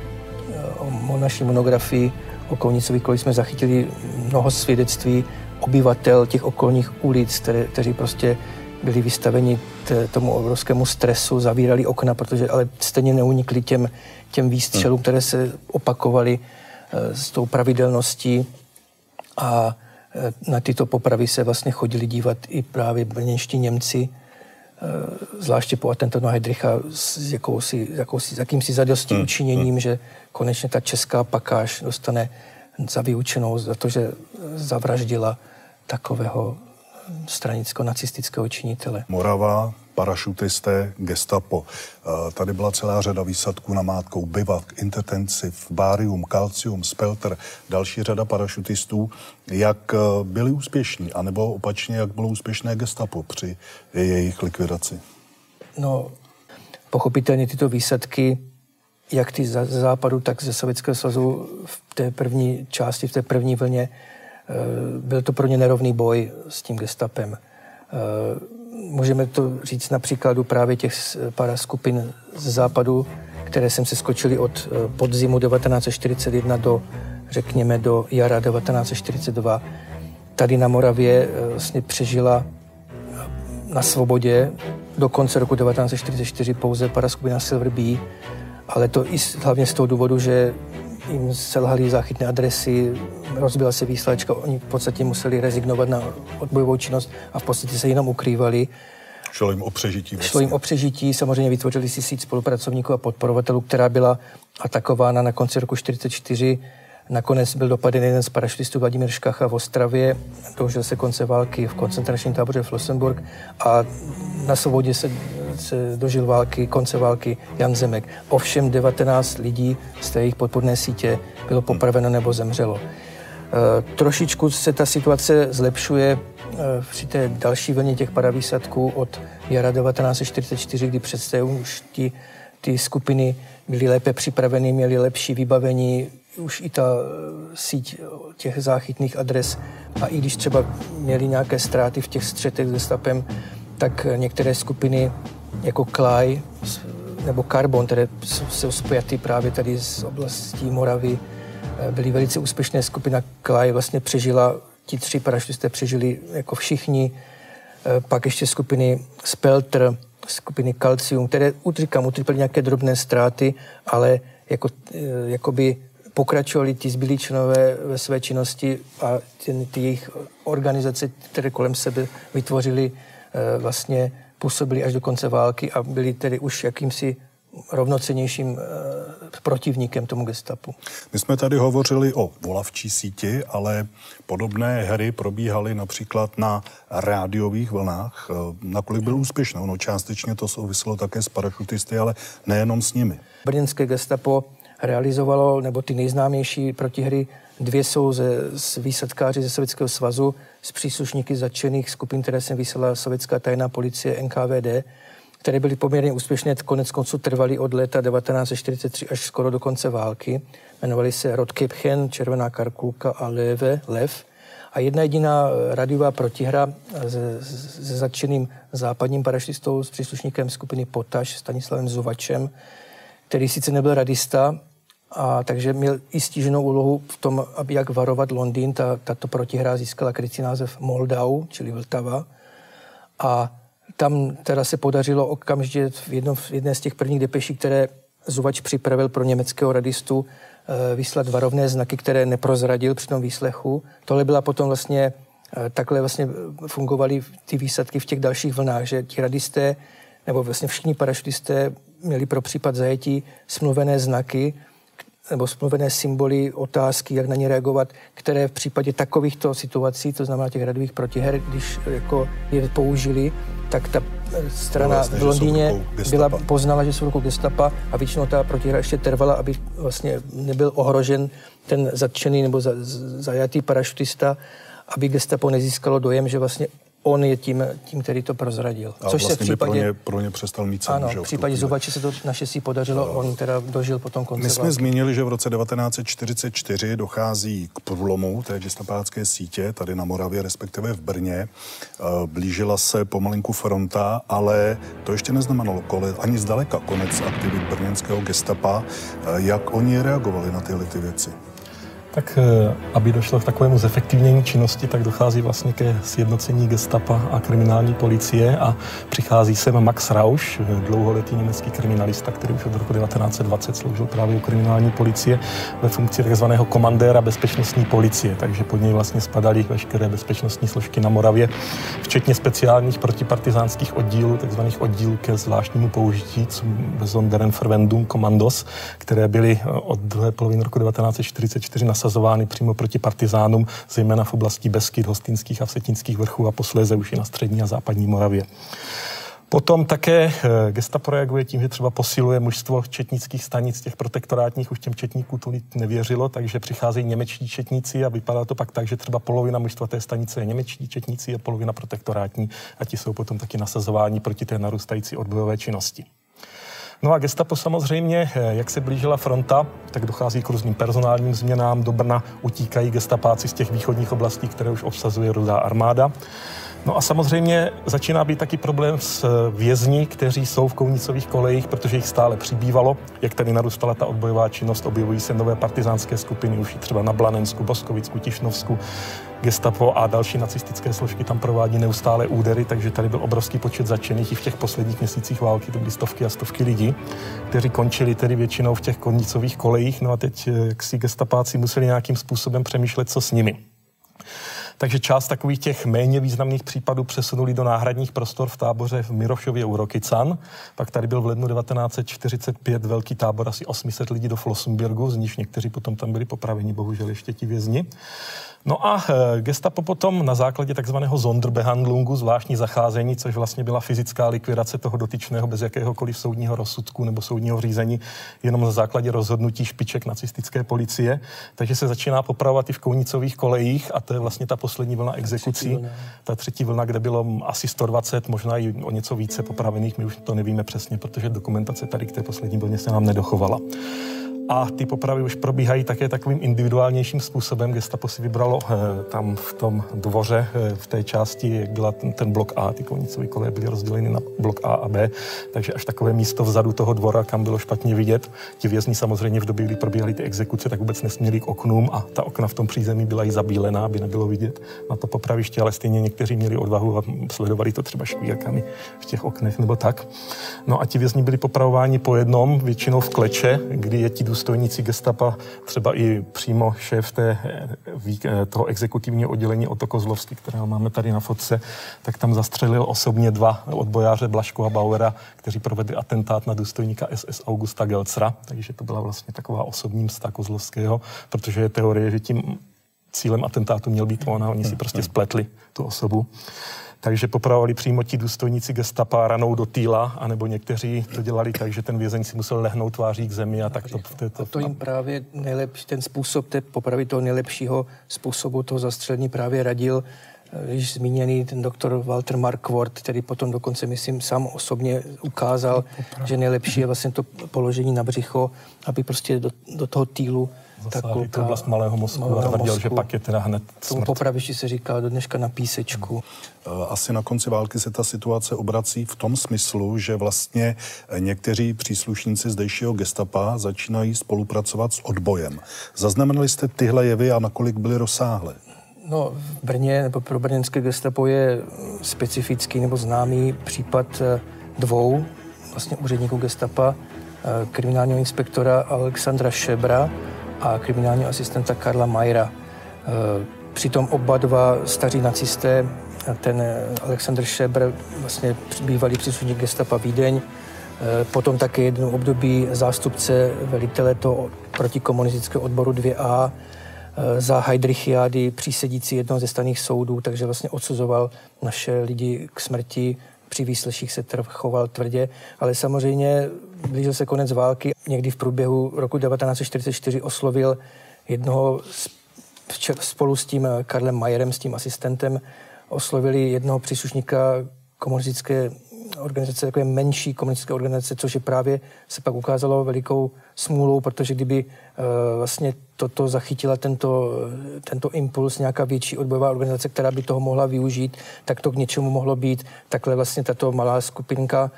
[SPEAKER 5] o naší monografii o Kounicových kolejích jsme zachytili mnoho svědectví obyvatel těch okolních ulic, které, kteří prostě byli vystaveni t, tomu obrovskému stresu, zavírali okna, protože ale stejně neunikli těm, těm výstřelům, které se opakovaly e, s tou pravidelností. A Eh, na tyto popravy se vlastně chodili dívat i právě brněnští Němci, eh, zvláště po atentátu na Heidricha s, jakousi, jakousi, s jakýmsi zadosti hmm. učiněním, hmm. že konečně ta česká pakáž dostane za vyučenou za to, že zavraždila takového stranicko-nacistického činitele.
[SPEAKER 1] Morava, parašutisté, gestapo. Eh, tady byla celá řada výsadků na mátkou, bivak, intertensiv, bárium, kalcium, spelter, další řada parašutistů. Jak eh, byli úspěšní, anebo opačně, jak bylo úspěšné gestapo při jejich likvidaci?
[SPEAKER 5] No, pochopitelně tyto výsadky, jak ty ze západu, tak ze Sovětského svazu v té první části, v té první vlně, eh, byl to pro ně nerovný boj s tím gestapem můžeme to říct na příkladu právě těch pár skupin z západu, které jsem se skočili od eh, podzimu 1941 do, řekněme, do jara 1942. Tady na Moravě eh, vlastně přežila na svobodě do konce roku 1944 pouze paraskupina Silver Bee, ale to i hlavně z toho důvodu, že jim selhali záchytné adresy, rozbila se výsledečka, oni v podstatě museli rezignovat na odbojovou činnost a v podstatě se jenom ukrývali.
[SPEAKER 1] Šlo jim o přežití. Vlastně.
[SPEAKER 5] Šlo jim o přežití, samozřejmě vytvořili si síť spolupracovníků a podporovatelů, která byla atakována na konci roku 1944 Nakonec byl dopaden jeden z parašutistů Vladimír Škacha v Ostravě, dožil se konce války v koncentračním táboře Flossenburg a na svobodě se, se dožil války, konce války Jan Zemek. Ovšem 19 lidí z té jejich podporné sítě bylo popraveno nebo zemřelo. E, trošičku se ta situace zlepšuje e, při té další vlně těch paravýsadků od jara 1944, kdy přece už ti, ty skupiny byly lépe připraveny, měly lepší vybavení, už i ta eh, síť těch záchytných adres a i když třeba měli nějaké ztráty v těch střetech s gestapem, tak některé skupiny jako Klaj nebo Carbon, které jsou spjaty právě tady z oblastí Moravy, eh, byly velice úspěšné. Skupina Klaj vlastně přežila, ti tři parašutisté přežili jako všichni, pak ještě skupiny Spelter, skupiny Calcium, které, říkám, utrpěly nějaké drobné ztráty, ale jako, jakoby pokračovali ti zbylí členové ve své činnosti a ty, ty jejich organizace, které kolem sebe vytvořili, eh, vlastně působili až do konce války a byli tedy už jakýmsi rovnocenějším eh, protivníkem tomu gestapu.
[SPEAKER 1] My jsme tady hovořili o volavčí síti, ale podobné hry probíhaly například na rádiových vlnách. Eh, nakolik byl úspěšné? Ono částečně to souviselo také s parašutisty, ale nejenom s nimi.
[SPEAKER 5] Brněnské gestapo realizovalo, nebo ty nejznámější protihry, dvě jsou ze, z výsadkáři ze Sovětského svazu, z příslušníky začených skupin, které jsem vysílala sovětská tajná policie NKVD, které byly poměrně úspěšné, konec konců trvaly od léta 1943 až skoro do konce války. Jmenovali se Rodkepchen, Červená karkulka a Leve, Lev. A jedna jediná radiová protihra se, se začeným západním parašistou s příslušníkem skupiny Potaš, Stanislavem Zuvačem, který sice nebyl radista, a takže měl i stíženou úlohu v tom, aby jak varovat Londýn. Ta, tato protihra získala krycí název Moldau, čili Vltava. A tam teda se podařilo okamžitě v, jedno, v jedné z těch prvních depeší, které Zuvač připravil pro německého radistu, eh, vyslat varovné znaky, které neprozradil při tom výslechu. Tohle byla potom vlastně, eh, takhle vlastně fungovaly ty výsadky v těch dalších vlnách, že ti radisté nebo vlastně všichni parašutisté měli pro případ zajetí smluvené znaky, nebo smluvené symboly, otázky, jak na ně reagovat, které v případě takovýchto situací, to znamená těch radových protiher, když jako je použili, tak ta eh, strana vlastně, v Londýně byla poznala, že jsou rukou gestapa a většinou ta protihra ještě trvala, aby vlastně nebyl ohrožen ten zatčený nebo zajatý parašutista, aby gestapo nezískalo dojem, že vlastně on je tím, tím který to prozradil.
[SPEAKER 1] A Což vlastně se v případě, pro, ně, pro ně přestal mít cenu,
[SPEAKER 5] Ano, v případě Zubače se to naštěstí podařilo, no. on teda dožil potom konce
[SPEAKER 1] My jsme války. zmínili, že v roce 1944 dochází k průlomu té gestapácké sítě, tady na Moravě, respektive v Brně. Eh, blížila se pomalinku fronta, ale to ještě neznamenalo kole, ani zdaleka konec aktivit brněnského gestapa. Eh, jak oni reagovali na tyhle ty věci?
[SPEAKER 2] Tak eh, aby došlo k takovému zefektivnění činnosti, tak dochází vlastně ke sjednocení gestapa a kriminální policie a přichází sem Max Rausch, eh, dlouholetý německý kriminalista, který už od roku 1920 sloužil právě u kriminální policie ve funkci tzv. komandéra bezpečnostní policie, takže pod něj vlastně spadaly veškeré bezpečnostní složky na Moravě, včetně speciálních protipartizánských oddílů, tzv. oddílů ke zvláštnímu použití, Besonderen Verwendung Kommandos, které byly eh, od druhé poloviny roku 1944 na nasazovány přímo proti partizánům, zejména v oblasti Beskyt, Hostinských a Vsetinských vrchů a posléze už i na střední a západní Moravě. Potom také eh, gestapo reaguje tím, že třeba posiluje mužstvo četnických stanic, těch protektorátních, už těm četníků to nevěřilo, takže přicházejí němečtí četníci a vypadá to pak tak, že třeba polovina mužstva té stanice je němečtí četníci a polovina protektorátní a ti jsou potom taky nasazováni proti té narůstající odbojové činnosti. No a gestapo samozřejmě, eh, jak se blížila fronta, tak dochází k různým personálním změnám. Do Brna utíkají gestapáci z těch východních oblastí, které už obsazuje rudá armáda. No a samozřejmě začíná být taky problém s eh, vězni, kteří jsou v kounicových kolejích, protože jich stále přibývalo. Jak tady narůstala ta odbojová činnost, objevují se nové partizánské skupiny, už třeba na Blanensku, Boskovicku, Tišnovsku. gestapo a další nacistické složky tam provádí neustále údery, takže tady byl obrovský počet začených i v těch posledních měsících války, to byly stovky a stovky lidí, kteří končili tedy většinou v těch konicových kolejích, no a teď eh, jak si gestapáci museli nějakým způsobem přemýšlet, co s nimi. Takže část takových těch méně významných případů přesunuli do náhradních prostor v táboře v Mirošově u Rokycan. Pak tady byl v lednu 1945 velký tábor asi 800 lidí do Flossenbürgu, z nich někteří potom tam byli popraveni, bohužel ještě ti vězni. No a e, gestapo potom na základě takzvaného Sonderbehandlungu, zvláštní zacházení, což vlastně byla fyzická likvidace toho dotyčného bez jakéhokoliv soudního rozsudku nebo soudního řízení, jenom na základě rozhodnutí špiček nacistické policie. Takže se začíná popravovat i v kounicových kolejích a to je vlastně ta poslední vlna exekucí. Ta třetí vlna, kde bylo asi 120, možná i o něco více popravených, my už to nevíme přesně, protože dokumentace tady k té poslední vlně se nám nedochovala. A ty popravy už probíhají také takovým individuálnějším způsobem. Gestapo si vybralo eh, tam v tom dvoře, eh, v té části, jak byla ten, ten blok A, ty konicové koleje byly rozděleny na blok A a B, takže až takové místo vzadu toho dvora, kam bylo špatně vidět. Ti vězni samozřejmě v době, kdy probíhaly ty exekuce, tak vůbec nesměli k oknům a ta okna v tom přízemí byla i zabílená, aby nebylo vidět na to popraviště, ale stejně někteří měli odvahu a sledovali to třeba škvílkami v těch oknech nebo tak. No a ti vězni byli popravováni po jednom, většinou v kleče, kdy je ti důstojníci gestapa, třeba i přímo šéf té, eh, toho exekutivního oddělení Otto Kozlovský, kterého máme tady na fotce, tak tam zastřelil osobně dva odbojáře Blaško a Bauera, kteří provedli atentát na důstojníka SS Augusta Gelcera, takže to byla vlastně taková osobní msta Kozlovského, protože je teorie, že tím cílem atentátu měl být on a oni si prostě spletli tu osobu takže popravovali přímo ti důstojníci gestapa ranou do týla, anebo někteří to dělali tak, že ten vězeň si musel lehnout tváří k zemi a tak to...
[SPEAKER 5] to, to, a to jim právě nejlepší, ten způsob té popravy toho nejlepšího způsobu toho zastřelení právě radil eh, již zmíněný ten doktor Walter Markwort, který potom dokonce, myslím, sám osobně ukázal, že nejlepší je vlastně to položení na břicho, aby prostě do, do toho týlu
[SPEAKER 2] zasáhli tu oblast malého mozku malého a tvrdil, že pak je teda hned smrt.
[SPEAKER 5] Tomu popravišti se říká do dneška na písečku.
[SPEAKER 1] Hmm. Asi na konci války se ta situace obrací v tom smyslu, že vlastně někteří příslušníci zdejšího gestapa začínají spolupracovat s odbojem. Zaznamenali jste tyhle jevy a nakolik byly rozsáhlé?
[SPEAKER 5] No, v Brně nebo pro brněnské gestapo je specifický nebo známý případ eh, dvou vlastně úředníků gestapa, eh, kriminálního inspektora Alexandra Šebra a kriminálního asistenta Karla Majera. E, přitom oba dva staří nacisté, ten Alexander Šebr, vlastně bývalý příslušník gestapa Vídeň, e, potom také jednou období zástupce velitele toho protikomunistického odboru 2A, e, za Heidrichiády přísedící jednoho ze staných soudů, takže vlastně odsuzoval naše lidi k smrti při výsleších se trv, choval tvrdě, ale samozřejmě blížil se konec války. Někdy v průběhu roku 1944 oslovil jednoho spolu s tím Karlem Majerem, s tím asistentem, oslovili jednoho příslušníka komunistické organizace, takové menší komunistické organizace, což je právě se pak ukázalo velikou smůlou, protože kdyby uh, vlastně toto zachytila tento, tento impuls, nějaká větší odbojová organizace, která by toho mohla využít, tak to k něčemu mohlo být. Takhle vlastně tato malá skupinka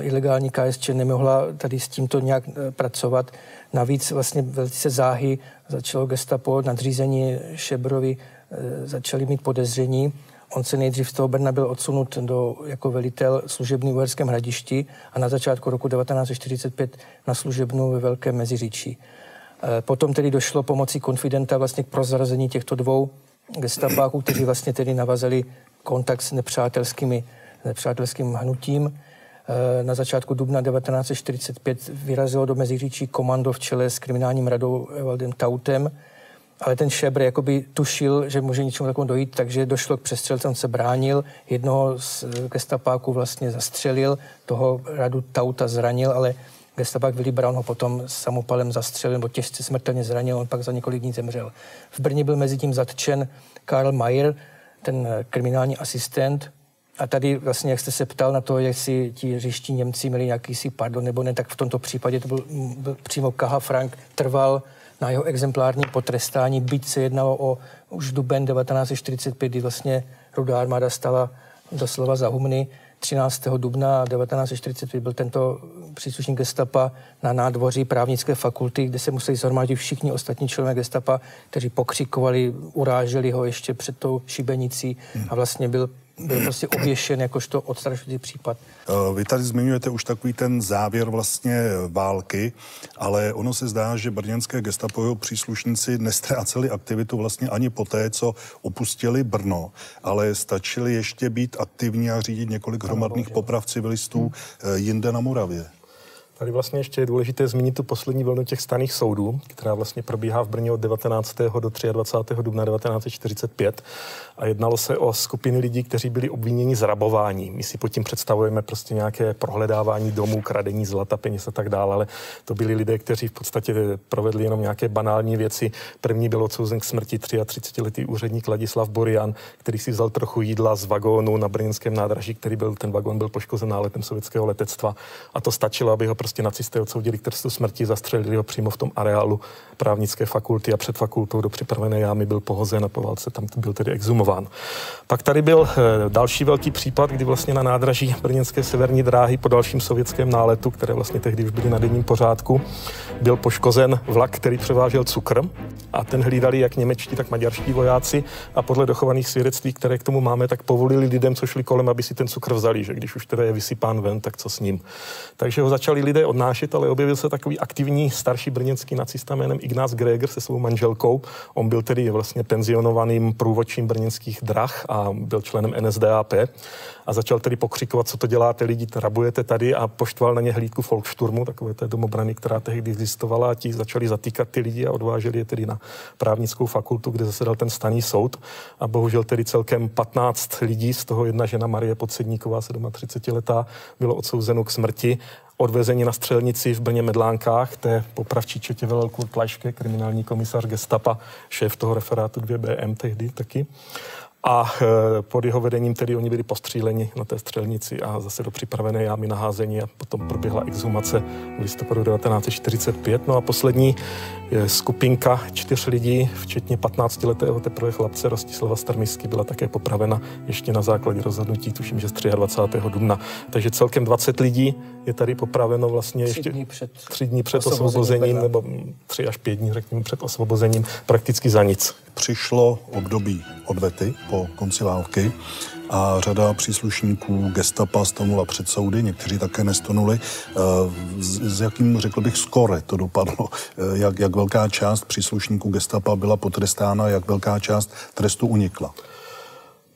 [SPEAKER 5] ilegální KSČ nemohla tady s tímto nějak uh, pracovat. Navíc vlastně velice záhy začalo gestapo nadřízení Šebrovi, začali mít podezření, On se nejdřív z toho Brna byl odsunut do, jako velitel služebný v Uherském hradišti a na začátku roku 1945 na služebnu ve Velkém Meziříčí. Potom tedy došlo pomocí konfidenta vlastně k prozrazení těchto dvou gestapáků, kteří vlastně tedy navazali kontakt s nepřátelskými, nepřátelským hnutím. E, na začátku dubna 1945 vyrazilo do Meziříčí komando v čele s kriminálním radou Evaldem Tautem, ale ten Šebr jakoby tušil, že může něčemu takovému dojít, takže došlo k přestřelce, on se bránil, jednoho z gestapáků vlastně zastřelil, toho radu Tauta zranil, ale gestapák Willy Brown ho potom samopalem zastřelil, nebo těžce smrtelně zranil, on pak za několik dní zemřel. V Brně byl mezi tím zatčen Karl Mayer, ten kriminální asistent, a tady vlastně, jak jste se ptal na to, jestli ti říští Němci měli nějaký si pardon nebo ne, tak v tomto případě to byl, byl přímo Kaha Frank, trval na jeho exemplární potrestání, byť se jednalo o už duben 1945, kdy vlastně Rudá armáda stala doslova za humny, 13. dubna 1945 byl tento příslušník gestapa na nádvoří právnické fakulty, kde se museli zhromáždit všichni ostatní členové gestapa, kteří pokřikovali, uráželi ho ještě před tou šibenicí a vlastně byl byl prostě oběšen jakožto odstrašující případ.
[SPEAKER 1] Eh, vy tady zmiňujete už takový ten závěr vlastně války, ale ono se zdá, že brněnské gestapojo příslušníci nestráceli aktivitu vlastně ani po té, co opustili Brno, ale stačili ještě být aktivní a řídit několik hromadných poprav civilistů hmm. jinde na Moravě.
[SPEAKER 2] Tady vlastně ještě je důležité zmínit tu poslední vlnu těch staných soudů, která vlastně probíhá v Brně od 19. do 23. dubna 1945 a jednalo se o skupiny lidí, kteří byli obviněni z rabování. My si pod tím představujeme prostě nějaké prohledávání domů, kradení zlata, peněz a tak dále, ale to byli lidé, kteří v podstatě provedli jenom nějaké banální věci. První byl odsouzen k smrti 33-letý úředník Ladislav Borian, který si vzal trochu jídla z vagónu na brněnském nádraží, který byl, ten vagón byl poškozen náletem sovětského letectva a to stačilo, aby ho prostě nacisté odsoudili k trestu smrti, zastřelili ho přímo v tom areálu právnické fakulty a před fakultou do připravené jámy byl pohozen a po válce tam byl tedy exhumován. Pak tady byl eh, další velký případ, kdy vlastně na nádraží brněnské severní dráhy po dalším sovětském náletu, které vlastně tehdy už byly na denním pořádku, byl poškozen vlak, který převážel cukr a ten hlídali jak němečtí, tak maďarští vojáci a podle dochovaných svědectví, které k tomu máme, tak povolili lidem, co šli kolem, aby si ten cukr vzali, že když už teda je vysypán ven, tak co s ním. Takže ho začali lidé odnášet, ale objevil se takový aktivní starší brněnský nacista jménem Ignác Greger se svou manželkou. On byl tedy vlastně penzionovaným průvodčím brněnských drah a byl členem NSDAP a začal tedy pokřikovat, co to děláte lidi, rabujete tady a poštval na ně hlídku Volkssturmu, takové té domobrany, která tehdy existovala a ti začali zatýkat ty lidi a odváželi je tedy na právnickou fakultu, kde zasedal ten staný soud. A bohužel tedy celkem 15 lidí, z toho jedna žena Marie Podsedníková, 37 letá, bylo odsouzeno k smrti odvezení na střelnici v Brně Medlánkách, té popravčí četě velel Kurt Lajške, kriminální komisař gestapa, šéf toho referátu 2BM tehdy taky a e, pod jeho vedením tedy oni byli postříleni na té střelnici a zase do připravené jámy naházení a potom proběhla exhumace v listopadu 1945. No a poslední skupinka čtyř lidí, včetně 15-letého teprve chlapce Rostislava Starmisky, byla také popravena ještě na základě rozhodnutí, tuším, že z 23. dubna. Takže celkem 20 lidí je tady popraveno vlastně tři ještě
[SPEAKER 5] dní před,
[SPEAKER 2] tři dní před osvobozením, nebo tři až pět dní, řekněme, před osvobozením, prakticky za nic.
[SPEAKER 1] Přišlo období odvety po konci války a řada příslušníků gestapa stonula před soudy, někteří také nestonuli. Eh, s, s jakým, řekl bych, skore to dopadlo? Eh, jak, jak velká část příslušníků gestapa byla potrestána, jak velká část trestu unikla?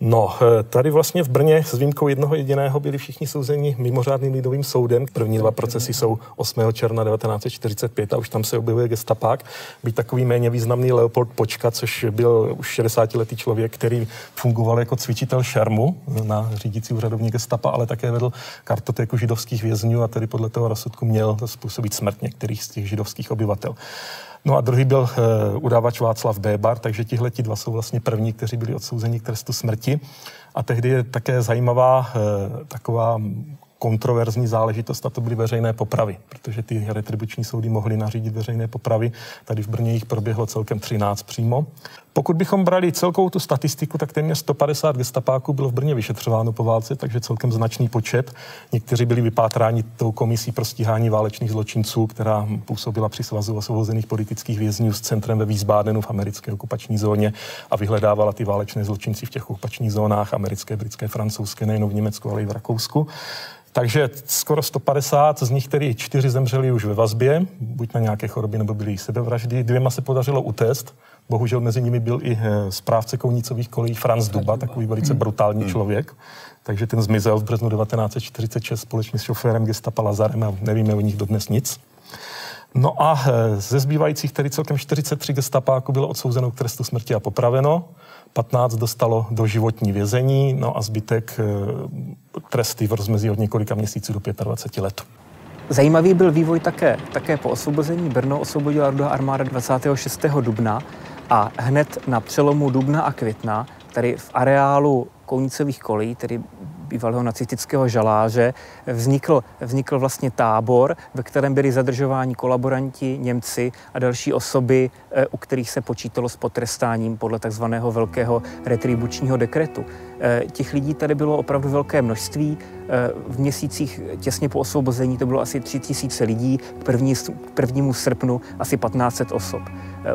[SPEAKER 2] No, eh, tady vlastně v Brně s výjimkou jednoho jediného byli všichni souzeni mimořádným lidovým soudem. První dva procesy jsou 8. června 1945 a už tam se objevuje gestapák. Být takový méně významný Leopold Počka, což byl už 60-letý člověk, který fungoval jako cvičitel šermu na řídící úřadovní gestapa, ale také vedl kartotéku židovských vězňů a tedy podle toho rozsudku měl způsobit smrt některých z těch židovských obyvatel. No a druhý byl uh, udávač Václav Bébar, takže tihle ti dva jsou vlastně první, kteří byli odsouzeni k trestu smrti. A tehdy je také zajímavá uh, taková kontroverzní záležitost a to byly veřejné popravy, protože ty retribuční soudy mohly nařídit veřejné popravy. Tady v Brně jich proběhlo celkem 13 přímo. Pokud bychom brali celkovou tu statistiku, tak téměř 150 gestapáků bylo v Brně vyšetřováno po válce, takže celkem značný počet. Někteří byli vypátráni tou komisí pro stíhání válečných zločinců, která působila při svazu osvobozených politických vězňů s centrem ve Wiesbadenu v americké okupační zóně a vyhledávala ty válečné zločinci v těch okupačních zónách americké, britské, francouzské, nejen v Německu, ale i v Rakousku. Takže skoro 150, z nich tedy čtyři zemřeli už ve vazbě, buď na nějaké choroby nebo byly sebevraždy. Dvěma se podařilo utéct. Bohužel mezi nimi byl i eh, správce kounicových kolejí Franz Duba, takový velice hmm. brutální hmm. člověk. Takže ten zmizel v březnu 1946 společně s šoférem gestapa Lazarem a nevíme o nich dodnes nic. No a eh, ze zbývajících tedy celkem 43 gestapáků bylo odsouzeno k trestu smrti a popraveno. 15 dostalo do životní vězení, no a zbytek eh, tresty v rozmezí od několika měsíců do 25 let.
[SPEAKER 3] Zajímavý byl vývoj také. Také po osvobození Brno osvobodila Rudá armáda 26. dubna a hned na přelomu dubna a května tady v areálu Kounicových kolejí, tedy bývalého nacistického žaláře, vznikl, vznikl vlastně tábor, ve kterém byli zadržováni kolaboranti, Němci a další osoby, eh, u kterých se počítalo s potrestáním podle takzvaného velkého retribučního dekretu. Eh, těch lidí tady bylo opravdu velké množství. Eh, v měsících těsně po osvobození to bylo asi 3 tisíce lidí, k, první, k prvnímu srpnu asi 1500 osob.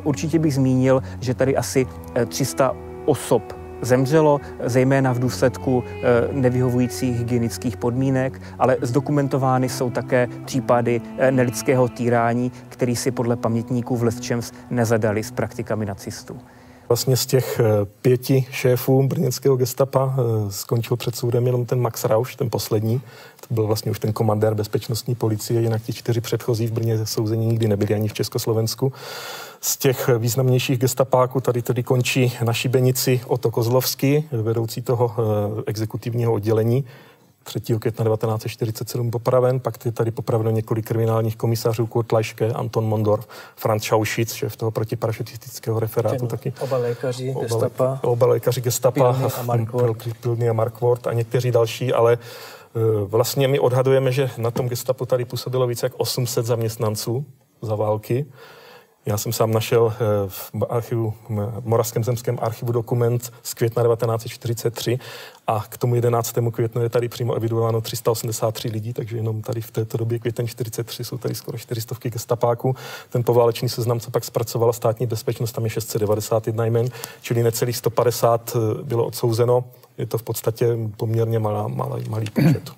[SPEAKER 3] Určitě bych zmínil, že tady asi 300 osob zemřelo, zejména v důsledku eh, nevyhovujících hygienických podmínek, ale zdokumentovány jsou také případy eh, nelidského týrání, který si podle pamětníků v Lesčems nezadali s praktikami nacistů.
[SPEAKER 2] Vlastně z těch eh, pěti šéfů brněnského gestapa skončil před soudem jenom ten Max Rausch, ten poslední. To byl vlastně už ten komandér bezpečnostní policie, jinak ti čtyři předchozí v Brně souzení nikdy nebyli ani v Československu. Z těch významnějších gestapáků tady tedy končí na šibenici Oto Kozlovský, vedoucí toho eh, exekutivního oddělení. 3. května 1947 popraven, pak je tady popraveno několik kriminálních komisařů, Kurt Lajške, Anton Mondorf, Franz Schauschitz, šéf toho protiparašutistického referátu
[SPEAKER 5] Ten,
[SPEAKER 2] taky.
[SPEAKER 5] Oba lékaři oba, gestapa.
[SPEAKER 2] Oba lékaři gestapa,
[SPEAKER 5] Pilny a Markwort.
[SPEAKER 2] Pilny a Markwort a někteří další, ale eh, vlastně my odhadujeme, že na tom gestapu tady působilo více jak 800 zaměstnanců za války. Já jsem sám našel eh, v archivu, v Moravském zemském archivu dokument z května 1943 a k tomu 11. květnu je tady přímo evidováno 383 lidí, takže jenom tady v této době květen 43 jsou tady skoro 400 gestapáků. Ten poválečný seznam, co pak zpracovala státní bezpečnost, tam je 691 jmen, čili necelých 150 eh, bylo odsouzeno. Je to v podstatě poměrně malá, malý, malý počet.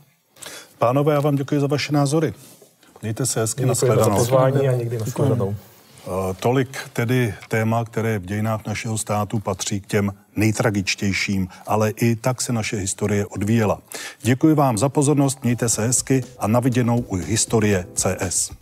[SPEAKER 1] Pánové, já vám děkuji za vaše názory. Mějte se hezky na
[SPEAKER 2] za pozvání a někdy na
[SPEAKER 1] tolik tedy téma, které v dějinách našeho státu patří k těm nejtragičtějším, ale i tak se naše historie odvíjela. Děkuji vám za pozornost, mějte se hezky a naviděnou u historie CS.